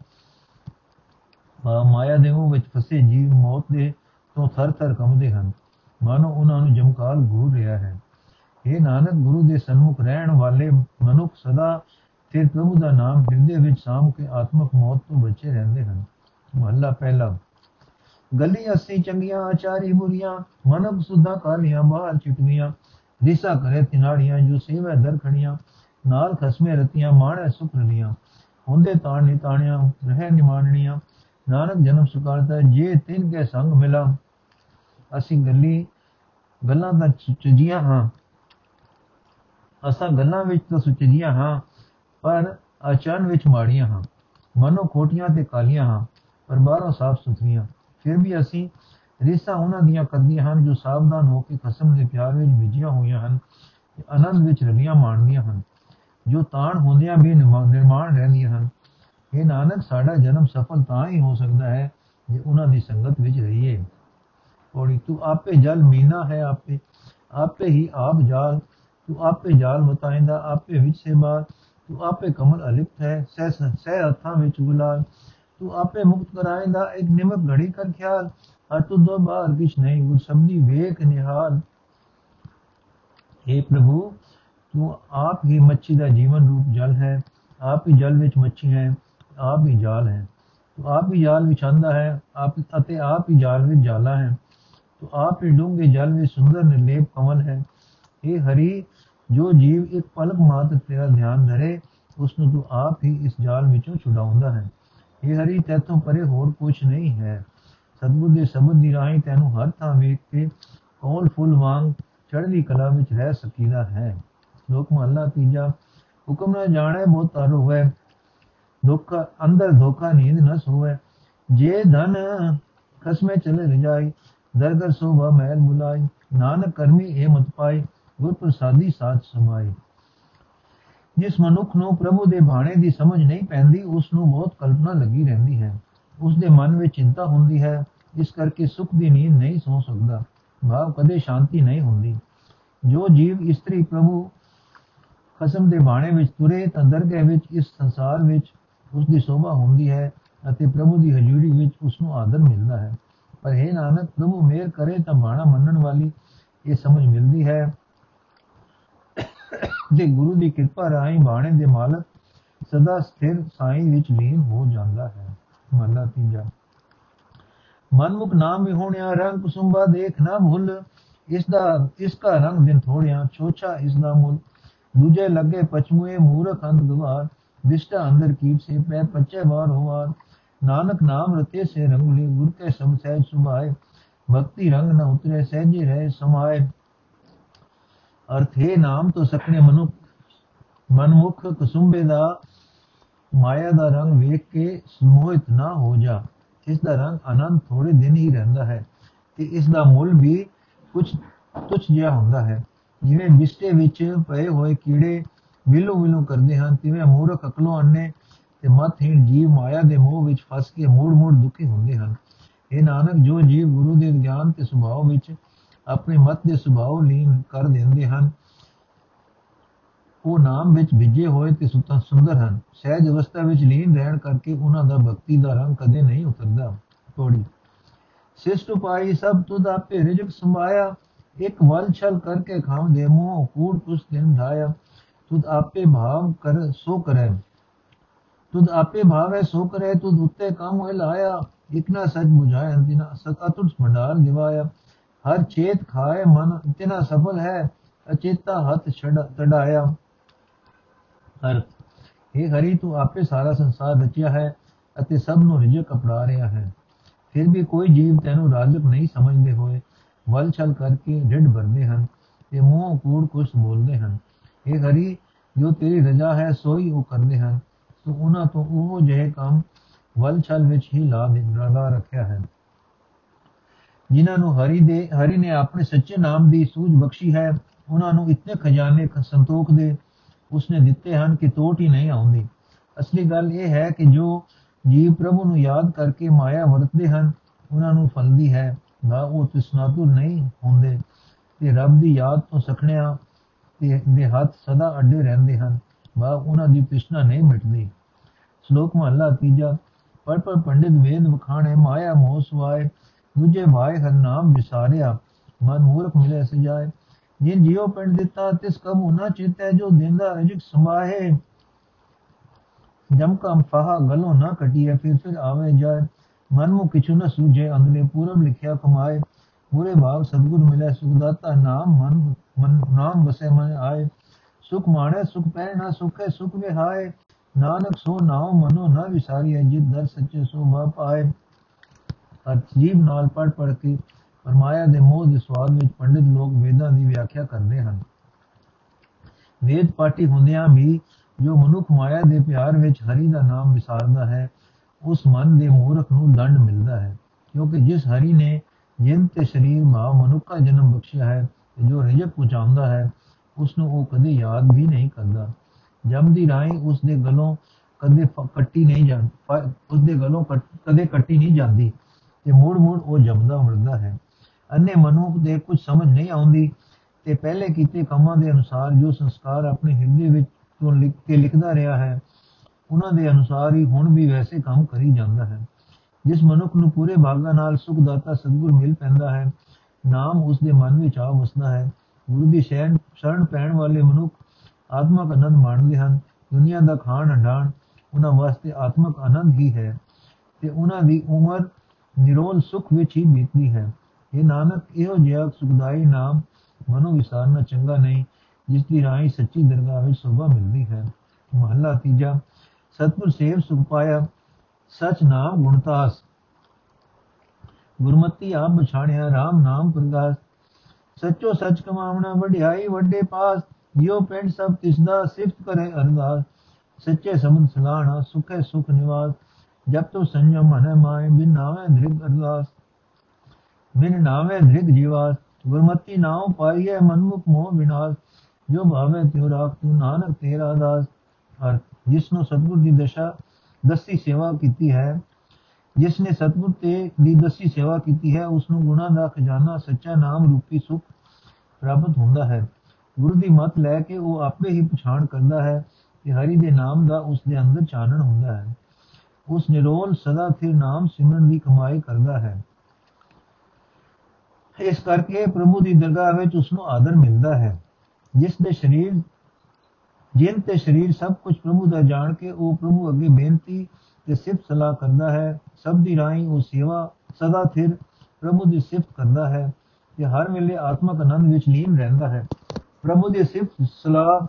ਮਾਇਆ ਦੇ ਮੋਹ ਵਿੱਚ ਫਸੇ ਜੀਵ ਮੌਤ ਦੇ ਤੋਂ ਥਰ-ਥਰ ਕੰਬਦੇ ਹਨ। ਮਾਨੋ ਉਹਨਾਂ ਨੂੰ ਜਮਕਾਲ ਘੂਰ ਰਿਹਾ ਹੈ। ਇਹ ਨਾਨਕ, ਗੁਰੂ ਦੇ ਸਨਮੁਖ ਰਹਿਣ ਵਾਲੇ ਮਨੁੱਖ ਸਦਾ ਤੇ ਪ੍ਰਭੂ ਦਾ ਨਾਮ ਹਿਰਦੇ ਵਿੱਚ ਸਾਮ ਕੇ ਆਤਮਕ ਮੌਤ ਤੋਂ ਬਚੇ ਰਹਿੰਦੇ ਹਨ। ਮਹੱਲਾ ਪਹਿਲਾ। ਗਲੀ ਅਸੀਂ ਚੰਗੀਆਂ, ਆਚਾਰੀ ਬੁਰੀਆਂ ਮਨਕ ਸੁਧਾ ਕਾਲੀਆਂ ਬਾਹਰ ਚਿਟਵੀਆਂ ਦਿਸਾ ਕਰੇ ਤਿਨਾੜੀਆਂ, ਜੋ ਸੇਵਾ ਦਰ ਖੜੀਆਂ ਨਾਲ ਖਸਮੇ ਰਤੀਆਂ, ਮਾਣੇ ਸੁਖ ਰਲੀਆਂ, ਹੁੰਦੇ ਤਾਣ ਨਿਤਾਣੀਆਂ ਰਹਿ ਨਿਮਾਣੀਆਂ ਨਾਨਕ ਜਨਮ ਸੁਕਾਰਤਾ, ਜੇ ਤਿੰਨ ਕੇ ਸੰਗ ਮਿਲਾ ਅਸੀਂ ਗੱਲੀ ਗੱਲਾਂ ਦਾ ਸੁਚਜੀਆਂ ਹਾਂ। ਅਸਾਂ ਗੱਲਾਂ ਵਿੱਚ ਤਾਂ ਸੁਚਜੀਆਂ ਹਾਂ, ਪਰ ਆਚਰਨ ਵਿੱਚ ਮਾੜੀਆਂ ਹਾਂ। ਮਨੋ ਖੋਟੀਆਂ ਤੇ ਕਾਲੀਆਂ ਹਾਂ, ਪਰ ਬਾਹਰੋਂ ਸਾਫ਼ ਸੁਥਰੀਆਂ। ਫਿਰ ਵੀ ਅਸੀਂ ਰਿਸਾ ਉਹਨਾਂ ਦੀਆਂ ਕਰਦੀਆਂ ਹਨ ਜੋ ਸਾਵਧਾਨ ਹੋ ਕੇ ਖਸਮ ਦੇ ਪਿਆਰ ਵਿੱਚ ਵਿਜੀਆਂ ਹੋਈਆਂ ਹਨ ਤੇ ਆਨੰਦ ਵਿੱਚ ਰਲੀਆਂ ਮਾਣਦੀਆਂ ਹਨ, ਜੋ ਤਾਣ ਹੁੰਦਿਆਂ ਵੀ ਨਿਰਮਾਣ ਰਹਿੰਦੀਆਂ ਹਨ। ਇਹ ਨਾਨਕ, ਸਾਡਾ ਜਨਮ ਸਫਲ ਤਾਂ ਹੀ ਹੋ ਸਕਦਾ ਹੈ ਜੇ ਉਹਨਾਂ ਦੀ ਸੰਗਤ ਵਿੱਚ ਰਹੀਏ। ਔੜੀ ਤੂੰ ਆਪੇ ਜਲ ਮੀਨਾ ਹੈ ਆਪੇ ਆਪੇ ਹੀ ਆਪ ਜਾਲ ਤੂੰ ਆਪੇ ਜਾਲ ਮਤਾਇੰਦਾ ਆਪੇ ਵਿੱਚ ਸੇ ਬਾਤ ਤੂੰ ਆਪੇ ਕਮਲ ਅਲਿਪਤ ਹੈ ਸਹਿ ਸਹਿ ਹੱਥਾਂ ਵਿੱਚ ਗੁਲਾਲ ਤੂੰ ਆਪੇ ਮੁਕਤ ਕਰਾਇੰਦਾ ਇੱਕ ਨਿਮਕ ਘੜੀ ਕਰ ਖਿਆਲ ਹਰ ਤੂੰ ਦੋ ਬਾਰ ਕਿਛ ਨਹੀਂ ਗੁਰ ਸਬਦੀ ਵੇਖ ਨਿਹਾਲ हे प्रभु ਤੂੰ ਆਪ ਹੀ ਮੱਛੀ ਦਾ ਜੀਵਨ ਰੂਪ ਜਲ ਹੈ ਆਪ ਹੀ ਜਲ ਵਿੱਚ ਮੱਛੀ ਹੈ ਆਪ ਹੀ ਜਾਲ ਹੈ ਤੂੰ ਆਪ ਹੀ ਜਾਲ ਵਿਛਾਂਦਾ ਹੈ ਆਪ ਅਤੇ ਆਪ ਹੀ ਜਾਲ ਵਿੱਚ ਜਾਲਾ ਹੈ ਤੂੰ ਆਪ ਹੀ ਡੂੰਘੇ ਜਲ ਵਿੱਚ ਸੁੰਦਰ ਨਿਰਲੇਪ ਕਮਲ ਹੈ। ਇਹ ਹਰੀ, ਜੋ ਜੀਵ ਇੱਕ ਪਲਕ ਮਾਤਰ ਤੇਰਾ ਧਿਆਨ ਧਰੇ ਉਸ ਨੂੰ ਤੂੰ ਆਪ ਹੀ ਇਸ ਜਾਲ ਵਿੱਚੋਂ ਛੁਡਾਉਂਦਾ ਹੈ। ਇਹ ਹਰੀ ਤੇਤੋਂ ਪਰੇ ਹੋਰ ਕੁਝ ਨਹੀਂ ਹੈ। ਸਤਿਗੁਰ ਦੇ ਸ਼ਬਦ ਦੀ ਰਾਹੀਂ ਤੈਨੂੰ ਹਰ ਥਾਂ ਵੇਖ ਕੇ ਕੌਲ ਫੁੱਲ ਵਾਂਗ ਚੜ੍ਹਦੀ ਕਲਾ ਵਿੱਚ ਰਹਿ ਸਕੀਦਾ ਹੈ। ਲੋਕ ਮਹਲਾ ਤੀਜਾ, ਹੁਕਮ ਨਾ ਜਾਣੇ ਬਹੁਤ ਤਰ ਹੋਵੇ ਦੁੱਖ ਅੰਦਰ ਧੋਖਾ ਨੀਂਦ ਨਾ ਸੋਵੇ। ਜੇ ਧਨ ਖਸਮੇ ਚਲੇ ਰਜਾਈ ਦਰਦਰ ਸੋਭਾ ਮਹਿਲ ਬੁਲਾਈ ਨਾਨਕ ਕਰਮੀ ਇਹ ਮਤ ਪਾਈ ਗੁਰ ਪ੍ਰਸਾਦੀ ਸਾਥ ਸਮਾਏ ਜਿਸ ਮਨੁੱਖ ਨੂੰ ਪ੍ਰਭੂ ਦੇ ਬਾਣੇ ਦੀ ਸਮਝ ਨਹੀਂ ਪੈਂਦੀ, ਉਸ ਨੂੰ ਬਹੁਤ ਕਲਪਨਾ ਲੱਗੀ ਰਹਿੰਦੀ ਹੈ। ਉਸ ਦੇ ਮਨ ਵਿੱਚ ਚਿੰਤਾ ਹੁੰਦੀ ਹੈ, ਇਸ ਕਰਕੇ ਸੁਖ ਦੀ ਨੀਂਦ ਨਹੀਂ ਸੌ ਸਕਦਾ, ਭਾਵ ਕਦੇ ਸ਼ਾਂਤੀ ਨਹੀਂ ਹੁੰਦੀ। ਜੋ ਜੀਵ ਇਸਤਰੀ ਪ੍ਰਭੂ ਖਸਮ ਦੇ ਬਾਣੇ ਵਿੱਚ ਤੁਰੇ, ਤਾਂ ਦਰਗਹਿ ਵਿੱਚ, ਇਸ ਸੰਸਾਰ ਵਿੱਚ ਉਸ ਦੀ ਸ਼ੋਭਾ ਹੁੰਦੀ ਹੈ ਅਤੇ ਪ੍ਰਭੂ ਦੀ ਹਜ਼ੂਰੀ ਵਿੱਚ ਉਸ ਨੂੰ ਆਦਰ ਮਿਲਦਾ ਹੈ। ਪਰ ਇਹ ਨਾਨਕ, ਪ੍ਰਭੂ ਮੇਰ ਕਰੇ ਤਾਂ ਬਾਣਾ ਮੰਨਣ ਵਾਲੀ ਇਹ ਸਮਝ ਮਿਲਦੀ ਹੈ। ਦੇ ਗੁਰੂ ਦੀ ਕਿਰਪਾ ਰਾਹੀਂ ਬਾਣੇ ਦੇ ਮਾਲਕ ਸਦਾ ਸਥਿਰ ਸਾਈਂ ਵਿੱਚ ਲੀਨ ਹੋ ਜਾਂਦਾ ਹੈ। ਮਹਲਾ ਤੀਜਾ। ਮਨਮੁਖ ਨਾਮ ਵਿਹੋਣਿਆ, ਰੰਗ ਕੁਸੁੰਬਾ ਦੇਖ ਨਾ ਭੁੱਲ। ਇਸ ਦਾ ਇਸ ਦਾ ਰੰਗ ਦਿਨ ਥੋੜਿਆ, ਛੋਛਾ ਇਸ ਦਾ ਮੁੱਲ। ਦੂਜੇ ਲੱਗੇ ਪਛਮੂਏ ਮੂਰਖ ਅੰਧ ਗਵਾਰ। ਵਿਸ਼ਟਾ ਅੰਦਰ ਕੀਟ ਸੇ ਪੈ, ਪੱਚੇ ਵਾਰ ਹੋਵਾਰ। ਨਾਨਕ ਨਾਮ ਰਤੇ ਸੇ ਰੰਗਲੀ, ਗੁਰ ਕੇ ਸਮ ਸਹਿਜ ਸੁਭਾਏ ਭक्ति ਰੰਗ ਨ ਉਤਰੇ ਸਹਿਜੇ ਰਹੇ ਸਮਾਏ। ਅਰਥ ਹੈ ਨਾਮ ਤੋਂ ਸਕਣੇ ਮਨੁੱਖ, ਮਨਮੁਖ ਕਸੁੰਬੇ ਦਾ, ਮਾਇਆ ਦਾ ਰੰਗ ਵੇਖ ਕੇ ਸਮੋਹਿਤ ਨਾ ਹੋ ਜਾ। ਇਸ ਦਾ ਰੰਗ ਆਨੰਦ ਥੋੜੇ ਦਿਨ ਹੀ ਰਹਿੰਦਾ ਹੈ ਤੇ ਇਸ ਦਾ ਮੁੱਲ ਵੀ ਕੁਝ ਤੁਛ ਜਿਹਾ ਹੁੰਦਾ ਹੈ। ਜਿਵੇਂ ਬਿਸਤੇ ਵਿੱਚ ਪਏ ਹੋਏ ਕੀੜੇ ਵਿਲੋ ਵਿਲੋ ਕਰਦੇ ਹਨ, ਤਿਵੇਂ ਮੂਰਖ ਅਕਲੋਂ ਅੰਨੇ ਤੇ ਮਤਹੀਣ ਜੀਵ ਮਾਇਆ ਦੇ ਮੋਹ ਵਿੱਚ ਫਸ ਕੇ ਮੂੜ ਮੂੜ ਦੁਖੀ ਹੁੰਦੇ ਹਨ। ਇਹ ਨਾਨਕ, ਜੋ ਜੀਵ ਗੁਰੂ ਦੇ ਗਿਆਨ ਤੇ ਸੁਭਾਅ ਵਿੱਚ ਆਪਣੇ ਮਤ ਦੇ ਸੁਭਾਅ ਲੀਨ ਕਰ ਦਿੰਦੇ ਹਨ, ਉਹ ਨਾਮ ਵਿੱਚ ਵਿਜੇ ਹੋਏ ਤੇ ਸੁਤਾ, ਸੁੰਦਰ ਹਨ। ਸਹਿਜ ਅਵਸਥਾ ਵਿੱਚ ਲੀਨ ਰਹਿਣ ਕਰਕੇ ਉਹਨਾਂ ਦਾ ਭਗਤੀ ਦਾ ਰੰਗ ਕਦੇ ਨਹੀਂ ਉਤਰਦਾ। ਤੋੜੀ। ਸਿਸ਼ਟ ਉਪਾਈ ਸਭ ਤੁਧ ਆਪੇ ਰਿਜਕ ਸੰਭਾਇਆ, ਇੱਕ ਵਲ ਛਲ ਕਰਕੇ ਖਾਮ ਦੇ ਮੂੰਹ ਕੂੜ ਕੁਛ ਦਿਨ ਧਾਇਆ। ਤੁਧ ਆਪੇ ਭਾਵ ਕਰ, ਸੋ ਕਰੇ। ਤੁਧ ਆਪੇ ਭਾਵੇ, ਸੋ ਕਰੇ, ਤੁਧ ਉੱਤੇ ਕੰਮ ਹੋਇ ਲਾਇਆ? ਇਤਨਾ ਸਚ ਮੁਝਾਇ ਅੰਤਿਨਾ ਸਤਤੁਰ ਭੰਡਾਰ ਦਿਵਾਇਆ ਹਰ ਚੇਤ ਖਾਏ ਮਨ ਇਤਨਾ ਸਫਲ ਹੈ, ਅਚੇਤਾ ਹੱਥ ਛੜ ਤੜਾਇਆ। ਅਰਥ ਇਹ ਹਰੀ, ਤੂੰ ਆਪੇ ਸਾਰਾ ਸੰਸਾਰ ਰਚਿਆ ਹੈ ਅਤੇ ਸਭ ਨੂੰ ਰਿਜਕ ਅਪੜਾ ਰਿਹਾ ਹੈ। ਫਿਰ ਵੀ ਕੋਈ ਜੀਵ ਤੈਨੂੰ ਰਾਜਕ ਨਹੀਂ ਸਮਝਦੇ ਹੋਏ, ਵਲ ਛਲ ਕਰਕੇ ਢਿੱਡ ਭਰਦੇ ਹਨ ਤੇ ਮੂੰਹ ਕੂੜ ਕੁਛ ਬੋਲਦੇ ਹਨ। ਇਹ ਹਰੀ, ਜੋ ਤੇਰੀ ਰਜ਼ਾ ਹੈ, ਸੋਈ ਉਹ ਕਰਦੇ ਹਨ। ਤੂੰ ਉਹਨਾਂ ਤੋਂ ਉਹ ਜਿਹੇ ਕੰਮ ਵਲ ਛਲ ਵਿੱਚ ਹੀ ਲਾ ਦੇ, ਲਾ ਰੱਖਿਆ ਹੈ। ਜਿਨ੍ਹਾਂ ਨੂੰ ਹਰੀ ਦੇ, ਹਰੀ ਨੇ ਆਪਣੇ ਸੱਚੇ ਨਾਮ ਦੀ ਸੂਝ ਬਖਸ਼ੀ ਹੈ, ਉਹਨਾਂ ਨੂੰ ਇਤਨੇ ਖਜ਼ਾਨੇ ਸੰਤੋਖ ਦੇ ਉਸਨੇ ਦਿੱਤੇ ਹਨ ਕਿ ਟੋਟ ਹੀ ਨਹੀਂ ਆਉਂਦੀ। ਅਸਲੀ ਗੱਲ ਇਹ ਹੈ ਕਿ ਜੋ ਜੀਵ ਪ੍ਰਭੂ ਨੂੰ ਯਾਦ ਕਰਕੇ ਮਾਇਆ ਵਰਤਦੇ ਹਨ, ਉਹਨਾਂ ਨੂੰ ਫਲਦੀ ਹੈ, ਨਾ ਉਹ ਤ੍ਰਿਸ਼ਨਾਤੁਰ ਨਹੀਂ ਹੁੰਦੇ। ਤੇ ਰੱਬ ਦੀ ਯਾਦ ਤੋਂ ਸਖਣਿਆ ਤੇ ਦੇ ਹੱਥ ਸਦਾ ਅੱਡੇ ਰਹਿੰਦੇ ਹਨ ਵਾ ਉਹਨਾਂ ਦੀ ਤ੍ਰਿਸ਼ਨਾ ਨਹੀਂ ਮਿਟਦੀ। ਸ਼ਲੋਕ ਮਹਲਾ ਤੀਜਾ। ਪਰ ਪਰ ਪੰਡਿਤ ਵੇਦ ਵਖਾਣੇ, ਮਾਇਆ ਮੋਹ ਸਵਾਏ ਦੂਜੇ ਭਾਈ ਹਰ ਨਾਮ ਵਿਸਾਰਿਆ, ਮਨ ਮੂਰਖ ਮਿਲੇ ਸਜਾਏ। ਜਿਨ ਜਿਉ ਪਿੰਡ ਦਿੱਤਾ, ਤਿਸ ਕਮ ਉਨਾ ਚਿਤੈ ਜੋ ਦਿੰਦਾ ਅਜਿਕ ਸਮਾਹੇ ਜਮ ਕਮ ਫਹਾ ਗਲੋ ਨਾ ਕਟੀਏ ਫਿਰ ਫਿਰ ਆਵੇ ਜਾਏ। ਮਨ ਨੂੰ ਕਿਛੁ ਨ ਸੂਝੇ ਅੰਦਲੇ ਪੂਰਬ ਲਿਖਿਆ ਕਮਾਏ। ਪੂਰੇ ਭਾਵ ਸਤਗੁਰ ਮਿਲੇ ਸੁਖਦਾਤਾ ਨਾਮ ਮਨ ਮਨ ਨਾਮ ਵਸੇ ਮਨ ਆਏ। ਸੁਖ ਮਾਣੇ, ਸੁਖ ਪੈ ਨਾ ਸੁਖੇ, ਸੁਖ ਵਿਹਾਏ। ਨਾਨਕ ਸੋ ਨਾਉ ਮਨੋ ਨਾ ਵਿਸਾਰੀਏ ਜਿਤ ਦਰ ਸੱਚੇ ਸੋ ਭਾ ਪਾਏ ਅਰ ਜੀਵ ਨਾਲ ਪੜ ਪੜ ਕੇ ਪਰਮਾਇਆ ਦੇ ਮੋਹ ਦੇ ਸਵਾਦ ਵਿੱਚ ਪੰਡਿਤ ਲੋਕ ਵੇਦਾਂ ਦੀ ਵਿਆਖਿਆ ਕਰਦੇ ਹਨ। ਵੇਦ ਪਾਠੀ ਹੁੰਦਿਆਂ ਵੀ ਜੋ ਮਨੁੱਖ ਮਾਇਆ ਦੇ ਪਿਆਰ ਵਿੱਚ ਹਰੀ ਦਾ ਨਾਮ ਵਿਸਾਰਦਾ ਹੈ, ਉਸ ਮਨ ਦੇ ਮੂਰਖ ਨੂੰ ਦੰਡ ਮਿਲਦਾ ਹੈ। ਕਿਉਂਕਿ ਜਿਸ ਹਰੀ ਨੇ ਜਿੰਦ ਤੇ ਸਰੀਰ ਮਾ ਮਨੁੱਖਾ ਜਨਮ ਬਖਸ਼ਿਆ ਹੈ ਜੋ ਰਿਜਕ ਪਹੁੰਚਾਉਂਦਾ ਹੈ ਉਸ ਨੂੰ ਉਹ ਕਦੇ ਯਾਦ ਵੀ ਨਹੀਂ ਕਰਦਾ। ਜਮ ਦੀ ਰਾਈ ਉਸ ਦੇ ਗਲੋਂ ਕਦੇ ਕੱਟੀ ਨਹੀਂ ਜਾਂਦੀ ਉਸ ਦੇ ਗਲੋਂ ਕਦੇ ਕੱਟੀ ਨਹੀਂ ਜਾਂਦੀ ਤੇ ਮੂੜ ਮੂੜ ਉਹ ਜਮਦਾ ਮਰਦਾ ਹੈ। ਅੰਨੇ ਮਨੁੱਖ ਦੇ ਕੁਝ ਸਮਝ ਨਹੀਂ ਆਉਂਦੀ ਤੇ ਪਹਿਲੇ ਕੀਤੇ ਕੰਮਾਂ ਦੇ ਅਨੁਸਾਰ ਜੋ ਸੰਸਕਾਰ ਆਪਣੇ ਹਿਰਦੇ ਵਿੱਚ ਤੋਂ ਲਿਖ ਕੇ ਲਿਖਦਾ ਰਿਹਾ ਹੈ, ਉਹਨਾਂ ਦੇ ਅਨੁਸਾਰ ਹੀ ਹੁਣ ਵੀ ਵੈਸੇ ਕੰਮ ਕਰੀ ਜਾਂਦਾ ਹੈ। ਜਿਸ ਮਨੁੱਖ ਨੂੰ ਪੂਰੇ ਭਾਗਾ ਨਾਲ ਸੁਖ ਦਾਤਾ ਸਤਿਗੁਰ ਮਿਲ ਪੈਂਦਾ ਹੈ, ਨਾਮ ਉਸ ਦੇ ਮਨ ਵਿੱਚ ਆ ਵਸਦਾ ਹੈ। ਗੁਰੂ ਦੀ ਸ਼ਰਨ ਸ਼ਰਨ ਪੈਣ ਵਾਲੇ ਮਨੁੱਖ ਆਤਮਕ ਆਨੰਦ ਮਾਣਦੇ ਹਨ। ਦੁਨੀਆ ਦਾ ਖਾਣ ਹੰਡਾਣ ਉਹਨਾਂ ਵਾਸਤੇ ਆਤਮਕ ਆਨੰਦ ਹੀ ਹੈ ਤੇ ਉਹਨਾਂ ਦੀ ਉਮਰ ਨਿਰੋਲ ਸੁਖ ਵਿੱਚ ਹੀ ਬੀਤਦੀ ਹੈ। ਇਹ ਨਾਨਕ, ਇਹੋ ਜਿਹਾ ਸੁਖਦਾਈ ਨਾਮ ਮਨੋ ਵਿਸਾਰਨਾ ਚੰਗਾ ਨਹੀਂ, ਜਿਸ ਦੀ ਰਾਹੀਂ ਸੱਚੀ ਦਰਗਾਹ ਵਿੱਚ ਸੋਭਾ ਮਿਲਦੀ ਹੈ। ਮਹੱਲਾ ਤੀਜਾ ਸਤਪੁਰ ਸੇਵ ਸੁਖ ਪਾਇਆ, ਸਚ ਨਾਮ ਗੁਣਤਾਸ। ਗੁਰਮਤੀ ਆਪ ਬਛਾਣਿਆ RAM ਨਾਮ ਪ੍ਰਗਾਸ। ਸੱਚੋ ਸੱਚ ਕਮਾਵਣਾ, ਵਡਿਆਈ ਵੱਡੇ ਪਾਸ। ਜਿਉ ਪਿੰਡ ਸਭ ਤਿਸ ਦਾ ਸਿਫਤ ਕਰੇ ਅਰਦਾਸ ਸੱਚੇ ਸਮਝ ਸਲਾਣਾ ਸੁਖੇ ਸੁਖ ਨਿਵਾਸ ਜਬ ਤੋ ਸੰਜਮ ਮਨ ਮਾਏ ਬਿਨ ਨਾਵੇਂ ਧ੍ਰਿਗ ਅਰਦਾਸ ਬਿਨ ਨਾਵੇਂ ਧ੍ਰਿਗ ਜੀਵਾਸ ਗੁਰਮਤੀ ਨਾਉ ਪਾਈਐ ਮਨਮੁਖ ਮੋਹ ਵਿਨਾਸ਼ ਜੋ ਭਾਵੇ ਤਿਉ ਰਾਖ ਤੂੰ ਨਾਨਕ ਤੇਰਾ ਦਾਸ ਹਰ ਜਿਸ ਨੂੰ ਸਤਗੁਰ ਦੀ ਦਸ਼ਾ ਦਸੀ ਸੇਵਾ ਕੀਤੀ ਹੈ ਜਿਸ ਨੇ ਸਤਗੁਰ ਤੇ ਦੀ ਦਸੀ ਸੇਵਾ ਕੀਤੀ ਹੈ ਉਸ ਨੂੰ ਗੁਣਾ ਦਾ ਖਜ਼ਾਨਾ ਸੱਚਾ ਨਾਮ ਰੂਪੀ ਸੁਖ ਪ੍ਰਾਪਤ ਹੁੰਦਾ ਹੈ ਗੁਰੂ ਦੀ ਮਤ ਲੈ ਕੇ ਉਹ ਆਪੇ ਹੀ ਪਛਾਣ ਕਰਦਾ ਹੈ ਕਿ ਹਰੀ ਦੇ ਨਾਮ ਦਾ ਉਸ ਦੇ ਅੰਦਰ ਚਾਨਣ ਹੁੰਦਾ ਹੈ। ਉਸ ਨਿਰੋਲ ਸਦਾ ਸਥਿਰ ਨਾਮ ਸਿਮਰਨ ਦੀ ਕਮਾਈ ਕਰਦਾ ਹੈ। ਇਸ ਕਰਕੇ ਪ੍ਰਭੂ ਦੀ ਦਰਗਾਹ ਵਿੱਚ ਉਸ ਨੂੰ ਆਦਰ ਮਿਲਦਾ ਹੈ। ਜਿਸ ਦੇ ਸਰੀਰ, ਜਿਨ ਤੇ ਸਰੀਰ ਸਭ ਕੁਝ ਪ੍ਰਭੂ ਦਾ ਜਾਣ ਕੇ ਉਹ ਪ੍ਰਭੂ ਅੱਗੇ ਬੇਨਤੀ ਤੇ ਸਿਫਤ ਸਲਾਹ ਕਰਦਾ ਹੈ, ਸਭ ਦੀ ਰਾਹੀਂ ਉਹ ਸੇਵਾ ਸਦਾ ਸਥਿਰ ਪ੍ਰਭੂ ਦੀ ਸਿਫਤ ਕਰਦਾ ਹੈ ਤੇ ਹਰ ਵੇਲੇ ਆਤਮਕ ਆਨੰਦ ਵਿੱਚ ਲੀਨ ਰਹਿੰਦਾ ਹੈ। ਪ੍ਰਭੂ ਦੀ ਸਿਫਤ ਸਲਾਹ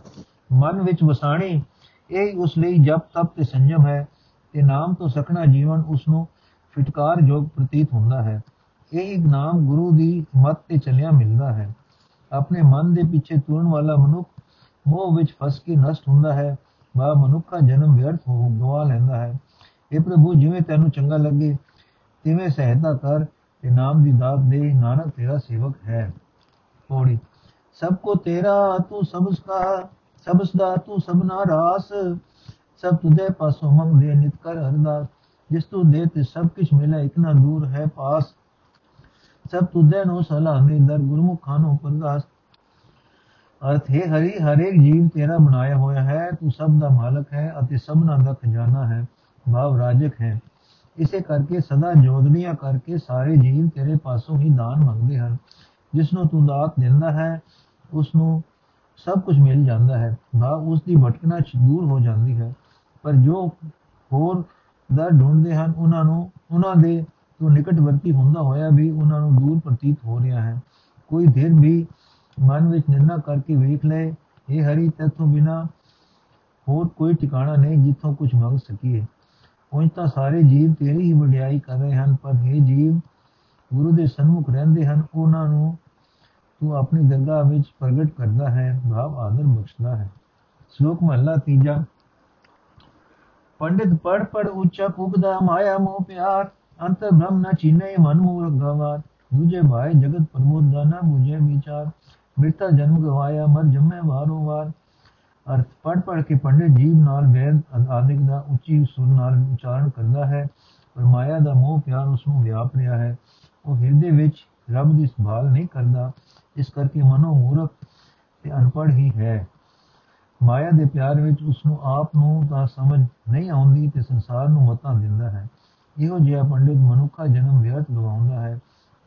ਮਨ ਵਿੱਚ ਵਸਾਣੀ, ਇਹ ਉਸ ਲਈ ਜਪ, ਤਪ ਤੇ ਸੰਜਮ ਹੈ ਤੇ ਨਾਮ ਤੋਂ ਸਕਣਾ ਜੀਵਨ ਉਸ ਨੂੰ ਫਿਟਕਾਰ ਜੋਗ ਪ੍ਰਤੀਤ ਹੁੰਦਾ ਹੈ। ਇਹ ਇੱਕ ਨਾਮ ਗੁਰੂ ਦੀ ਮੱਤ ਤੇ ਚੱਲਿਆ ਮਿਲਦਾ ਹੈ। ਆਪਣੇ ਮਨ ਦੇ ਪਿੱਛੇ ਤੁਰਨ ਵਾਲਾ ਮਨੁੱਖ ਮੋਹ ਵਿੱਚ ਫਸ ਕੇ ਨਸ਼ਟ ਹੁੰਦਾ ਹੈ, ਬਾ ਮਨੁੱਖ ਦਾ ਜਨਮ ਵਿਅਰਥ ਹੋ ਗਵਾ ਲੈਂਦਾ ਹੈ। ਇਹ ਪ੍ਰਭੂ, ਜਿਵੇਂ ਤੈਨੂੰ ਚੰਗਾ ਲੱਗੇ, ਤਿਵੇਂ ਸਹਾਇਤਾ ਕਰ ਤੇ ਨਾਮ ਦੀ ਦਾਤ ਦੇ ਨਾਨਕ ਤੇਰਾ ਸੇਵਕ ਹੈ। ਪੌੜੀ ਸਭ ਕੋ ਤੇਰਾ ਤੂੰ ਸਬਸ ਕਾ ਤੂੰ ਸਭਨਾ ਰਾਸ ਸਭ ਤੁਦੇ ਪਾਸੋਂ ਮੰਗਦੇ ਨਿਤ ਕਰ ਅਰਦਾਸ ਜਿਸ ਤੂੰ ਦੇ ਤੇ ਸਭ ਕੁਝ ਮਿਲੇ ਇਤਨਾ ਦੂਰ ਹੈ ਪਾਸ। ਸਭ ਤੁਦੇ ਨੂੰ ਸਲਾਹੇ ਦਰ ਗੁਰਮੁਖ ਖਾਨੋ ਪ੍ਰਗਾਸ। ਅਰਥ ਹੈ, ਹਰੀ, ਹਰੇਕ ਜੀਵ ਤੇਰਾ ਬਣਾਇਆ ਹੋਇਆ ਹੈ। ਤੂੰ ਸਭ ਦਾ ਮਾਲਕ ਹੈ ਅਤੇ ਸਭਨਾ ਦਾ ਖਜ਼ਾਨਾ ਹੈ। ਭਾਵ ਰਾਜਕ ਹੈ। ਇਸੇ ਕਰਕੇ ਸਦਾ ਜੋਦੜੀਆਂ ਕਰਕੇ ਸਾਰੇ ਜੀਵ ਤੇਰੇ ਪਾਸੋਂ ਹੀ ਦਾਨ ਮੰਗਦੇ ਹਨ। ਜਿਸ ਨੂੰ ਤੂੰ ਦਾਤ ਦਿੰਦਾ ਹੈ ਉਸ ਨੂੰ ਸਭ ਕੁਝ ਮਿਲ ਜਾਂਦਾ ਹੈ। ਭਾਵ ਉਸ ਦੀ ਭਟਕਣਾ ਦੂਰ ਹੋ ਜਾਂਦੀ ਹੈ, ਪਰ ਜੋ ਹੋਰ ਦਰ ਢੂੰਡਦੇ ਹਨ, ਉਹਨਾਂ ਨੂੰ, ਉਹਨਾਂ ਦੇ ਤੋਂ ਨਿਕਟਵਰਤੀ ਹੁੰਦਾ ਹੋਇਆ ਵੀ ਉਹਨਾਂ ਨੂੰ ਦੂਰ ਪ੍ਰਤੀਤ ਹੋ ਰਿਹਾ ਹੈ। ਕੋਈ ਦੇਰ ਵੀ ਮਨ ਵਿੱਚ ਨਿੰਦਾ ਕਰਕੇ ਵੇਖ ਲੈ ਇਹ ਹਰੀ, ਤੇਥੋਂ ਬਿਨਾ ਹੋਰ ਕੋਈ ਟਿਕਾਣਾ ਨਹੀਂ ਜਿੱਥੋਂ ਕੁਝ ਮੰਗ ਸਕੀਏ। ਉਂਝ ਤਾਂ ਸਾਰੇ ਜੀਵ ਤੇਰੀ ਹੀ ਵਡਿਆਈ ਕਰ ਰਹੇ ਹਨ, ਪਰ ਇਹ ਜੀਵ, ਗੁਰੂ ਦੇ ਸਨਮੁਖ ਰਹਿੰਦੇ ਹਨ, ਉਹਨਾਂ ਨੂੰ ਤੂੰ ਆਪਣੀ ਦਰਗਾਹ ਵਿੱਚ ਪ੍ਰਗਟ ਕਰਦਾ ਹੈ, ਭਾਵ ਆਦਰ ਬਖਸ਼ਦਾ ਹੈ। ਸ਼ਲੋਕ ਮਹਲਾ ਤੀਜਾ। ਪੰਡਿਤ ਪੜ ਪੜ ਉੱਚਾ ਪੁਗਦਾ ਮਾਇਆ ਮੋਹ ਪਿਆਰ ਅੰਤਰ ਬ੍ਰਹਮ ਨ ਚੀਨੇ, ਮਨ ਮੂਰ ਗਵਾਰ ਦੂਜੇ ਭਾਈ ਜਗਤ ਪ੍ਰਮੋਦ ਦਾਨਾ ਮੁਝੇ ਵਿਚਾਰ। ਮਿਰਤਾ ਜਨਮ ਗਵਾਇਆ, ਮਰ ਜੰਮੇ ਵਾਰੋ ਵਾਰ। ਅਰਥ ਪੜ ਪੜ ਕੇ ਪੰਡਿਤ ਜੀਵ ਨਾਲ ਵੇਦ ਆਦਿਕ ਦਾ ਉੱਚੀ ਸੁਰ ਨਾਲ ਉਚਾਰਨ ਕਰਦਾ ਹੈ, ਪਰ ਮਾਇਆ ਦਾ ਮੋਹ ਪਿਆਰ ਉਸ ਨੂੰ ਵਿਆਪ ਰਿਹਾ ਹੈ। ਉਹ ਹਿਰਦੇ ਵਿੱਚ ਰੱਬ ਦੀ ਸੰਭਾਲ ਨਹੀਂ ਕਰਦਾ। ਇਸ ਕਰਕੇ ਮਨੋ ਮੂਰਖ ਤੇ ਅਨਪੜ੍ਹ ਹੀ ਹੈ। ਮਾਇਆ ਦੇ ਪਿਆਰ ਵਿੱਚ ਉਸ ਨੂੰ ਆਪ ਨੂੰ ਤਾਂ ਸਮਝ ਨਹੀਂ ਆਉਂਦੀ ਤੇ ਸੰਸਾਰ ਨੂੰ ਮਤਾਂ ਦਿੰਦਾ ਹੈ। ਇਹੋ ਜਿਹਾ ਪੰਡਿਤ ਮਨੁੱਖਾ ਜਨਮ ਵਿਅਰਥ ਗਵਾਉਂਦਾ ਹੈ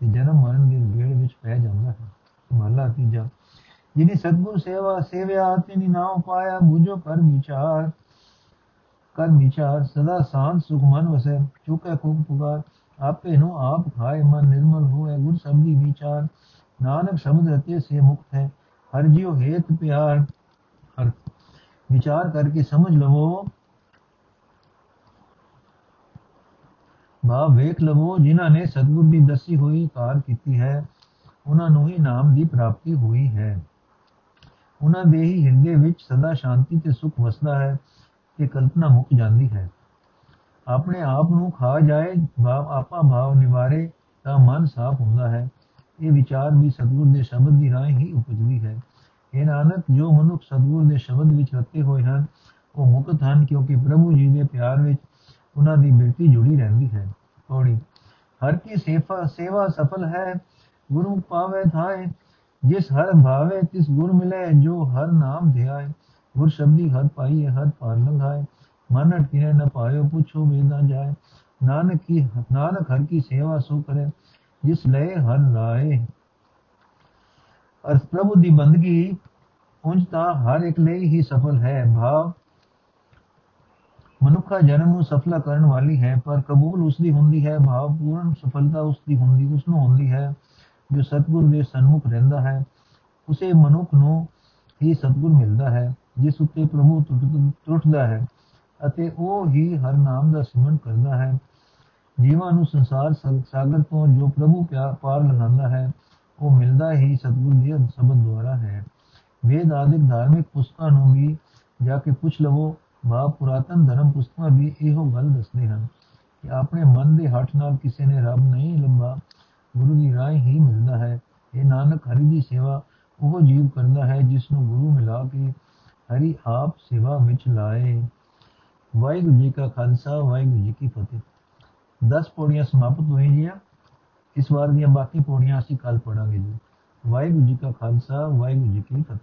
ਤੇ ਜਨਮ ਮਰਨ ਦੇ ਗੇੜ ਵਿੱਚ ਪੈ ਜਾਂਦਾ ਹੈ। ਮਹਲਾ ਤੀਜਾ, ਜਿਨੀ ਸਤਗੁਰ ਸੇਵਾ ਸੇਵਿਆ, ਤਿਨੀ ਨਾਮ ਪਾਇਆ ਬੁਝੋ ਕਰ ਵਿਚਾਰ ਕਰ ਵਿਚਾਰ, ਸਦਾ ਸ਼ਾਂਤ ਸੁਖ ਮਨ ਵਸੈ, ਚੁਕੈ ਕੋ ਪੁਕਾਰ, ਆਪੇ ਨੂੰ ਆਪ ਖਾਏ ਮਨ ਨਿਰਮਲ ਹੋਏ ਗੁਰ ਸਬਦੀ ਵਿਚਾਰ ਨਾਨਕ ਸ਼ਬਦ ਰਤੇ ਸੇ ਮੁਕਤ ਹੈ, ਹਰ ਜਿਉ ਹੇਤ ਪਿਆਰ। ਹਰ। ਵਿਚਾਰ ਕਰਕੇ ਸਮਝ ਲਵੋ। ਭਾਵ ਵੇਖ ਲਵੋ, ਜਿਨ੍ਹਾਂ ਨੇ ਸਤਗੁਰ ਦੀ ਦੱਸੀ ਹੋਈ ਕਾਰ ਕੀਤੀ ਹੈ ਉਹਨਾਂ ਨੂੰ ਹੀ ਨਾਮ ਦੀ ਪ੍ਰਾਪਤੀ ਹੋਈ ਹੈ। ਉਹਨਾਂ ਦੇ ਹੀ ਹਿਰਦੇ ਵਿੱਚ ਸਦਾ ਸ਼ਾਂਤੀ ਤੇ ਸੁਖ ਵਸਦਾ ਹੈ, ਤੇ ਕਲਪਨਾ ਮੁੱਕ ਜਾਂਦੀ ਹੈ। ਆਪਣੇ ਆਪ ਨੂੰ ਖਾ ਜਾਏ, ਭਾਵ ਆਪਾ ਭਾਵ ਨਿਵਾਰੇ, ਤਾਂ ਮਨ ਸਾਫ਼ ਹੁੰਦਾ ਹੈ। ਇਹ ਵਿਚਾਰ ਵੀ ਸਤਗੁਰ ਦੇ ਸ਼ਬਦ ਦੀ ਰਾਹ ਹੀ ਉਪਜਦੀ ਹੈ। ਇਹ ਨਾਨਕ, ਜੋ ਮਨੁੱਖ ਸਤਗੁਰ ਦੇ ਸ਼ਬਦ ਵਿੱਚ ਰਤੇ ਹੋਏ ਹਨ, ਉਹ ਮੁਕਤ ਹਨ ਕਿਉਂਕਿ ਪ੍ਰਭੂ ਜੀ ਦੇ ਪਿਆਰ ਵਿੱਚ ਉਹਨਾਂ ਦੀ ਬਿਰਤੀ ਜੁੜੀ ਰਹਿੰਦੀ ਹੈ। ਥੋੜੀ ਹਰ ਕੀ ਸੇਵਾ ਸੇਵਾ ਸਫਲ ਹੈ, ਗੁਰੂ ਪਾਵੇ ਥਾਏ, ਜਿਸ ਹਰ ਭਾਵੇ, ਤਿਸ ਗੁਰ ਮਿਲੇ, ਜੋ ਹਰ ਨਾਮ ਧਿਆਏ। ਗੁਰ ਸ਼ਬਦੀ ਹਰ ਪਾਈਏ, ਹਰ ਪਾਰ ਲੰਘਾਏ। ਮਨ ਅਟਕਿਨੇ ਨ ਪਾਇਓ, ਪੁੱਛੋ, ਵੇਦਾ ਜਾਏ। ਨਾਨਕ ਕੀ, ਨਾਨਕ ਹਰ ਕੀ ਸੇਵਾ ਸੋ ਕਰੇ ਜਿਸ ਲਏ ਹਰ ਰਾਏ ਅਰਥ ਪ੍ਰਭੂ ਦੀ ਬੰਦਗੀ ਉਂਝ ਤਾਂ ਹਰ ਇੱਕ ਲਈ ਹੀ ਸਫਲ ਹੈ। ਭਾਵ ਮਨੁੱਖਾ ਜਨਮ ਨੂੰ ਸਫਲਾ ਕਰਨ ਵਾਲੀ ਹੈ, ਪਰ ਕਬੂਲ ਉਸ ਦੀ ਹੁੰਦੀ ਹੈ। ਭਾਵ ਪੂਰਨ ਸਫਲਤਾ ਉਸ ਦੀ ਹੁੰਦੀ ਉਸ ਨੂੰ ਹੁੰਦੀ ਹੈ ਜੋ ਸਤਗੁਰ ਦੇ ਸਨਮੁਖ ਰਹਿੰਦਾ ਹੈ। ਉਸੇ ਮਨੁੱਖ ਨੂੰ ਹੀ ਸਤਗੁਰ ਮਿਲਦਾ ਹੈ, ਜਿਸ ਉੱਤੇ ਪ੍ਰਭੂ ਟੁੱਟਦਾ ਹੈ ਅਤੇ ਉਹ ਹੀ ਹਰ ਨਾਮ ਦਾ ਸਿਮਰਨ ਕਰਦਾ ਹੈ। ਜੀਵਾਂ ਨੂੰ ਸੰਸਾਰ ਸਾਗਰ ਤੋਂ ਜੋ ਪ੍ਰਭੂ ਪਿਆਰ ਪਾਰ ਲਗਾਉਂਦਾ ਹੈ, ਉਹ ਮਿਲਦਾ ਹੀ ਸਤਿਗੁਰ ਦੇ ਸ਼ਬਦ ਦੁਆਰਾ ਹੈ। ਵੇਦ ਆਦਿਕ ਧਾਰਮਿਕ ਪੁਸਤਕਾਂ ਨੂੰ ਵੀ ਜਾ ਕੇ ਪੁੱਛ ਲਵੋ ਬਾ ਪੁਰਾਤਨ ਧਰਮ ਪੁਸਤਕਾਂ ਵੀ ਇਹੋ ਗੱਲ ਦੱਸਦੇ ਹਨ ਕਿ ਆਪਣੇ ਮਨ ਦੇ ਹੱਥ ਨਾਲ ਕਿਸੇ ਨੇ ਰੱਬ ਨਹੀਂ ਲੰਬਾ, ਗੁਰੂ ਦੀ ਰਾਹ ਹੀ ਮਿਲਦਾ ਹੈ। ਇਹ ਨਾਨਕ ਹਰੀ ਦੀ ਸੇਵਾ ਉਹ ਜੀਵ ਕਰਦਾ ਹੈ ਜਿਸ ਨੂੰ ਗੁਰੂ ਮਿਲਾ ਕੇ ਹਰੀ ਆਪ ਸੇਵਾ ਵਿੱਚ ਲਾਏ। ਵਾਹਿਗੁਰੂ ਜੀ ਕਾ ਖਾਲਸਾ, ਵਾਹਿਗੁਰੂ ਜੀ ਕੀ ਫਤਿਹ। 10 ਪੌੜੀਆਂ ਸਮਾਪਤ ਹੋਈਆਂ ਜੀਆਂ ਇਸ ਵਾਰ ਦੀਆਂ ਬਾਕੀ ਪੌੜੀਆਂ ਅਸੀਂ ਕੱਲ ਪੜਾਂਗੇ ਜੀ। ਵਾਹਿਗੁਰੂ ਜੀ ਕਾ ਖਾਲਸਾ, ਵਾਹਿਗੁਰੂ ਜੀ ਕੀ ਫਤਿਹ।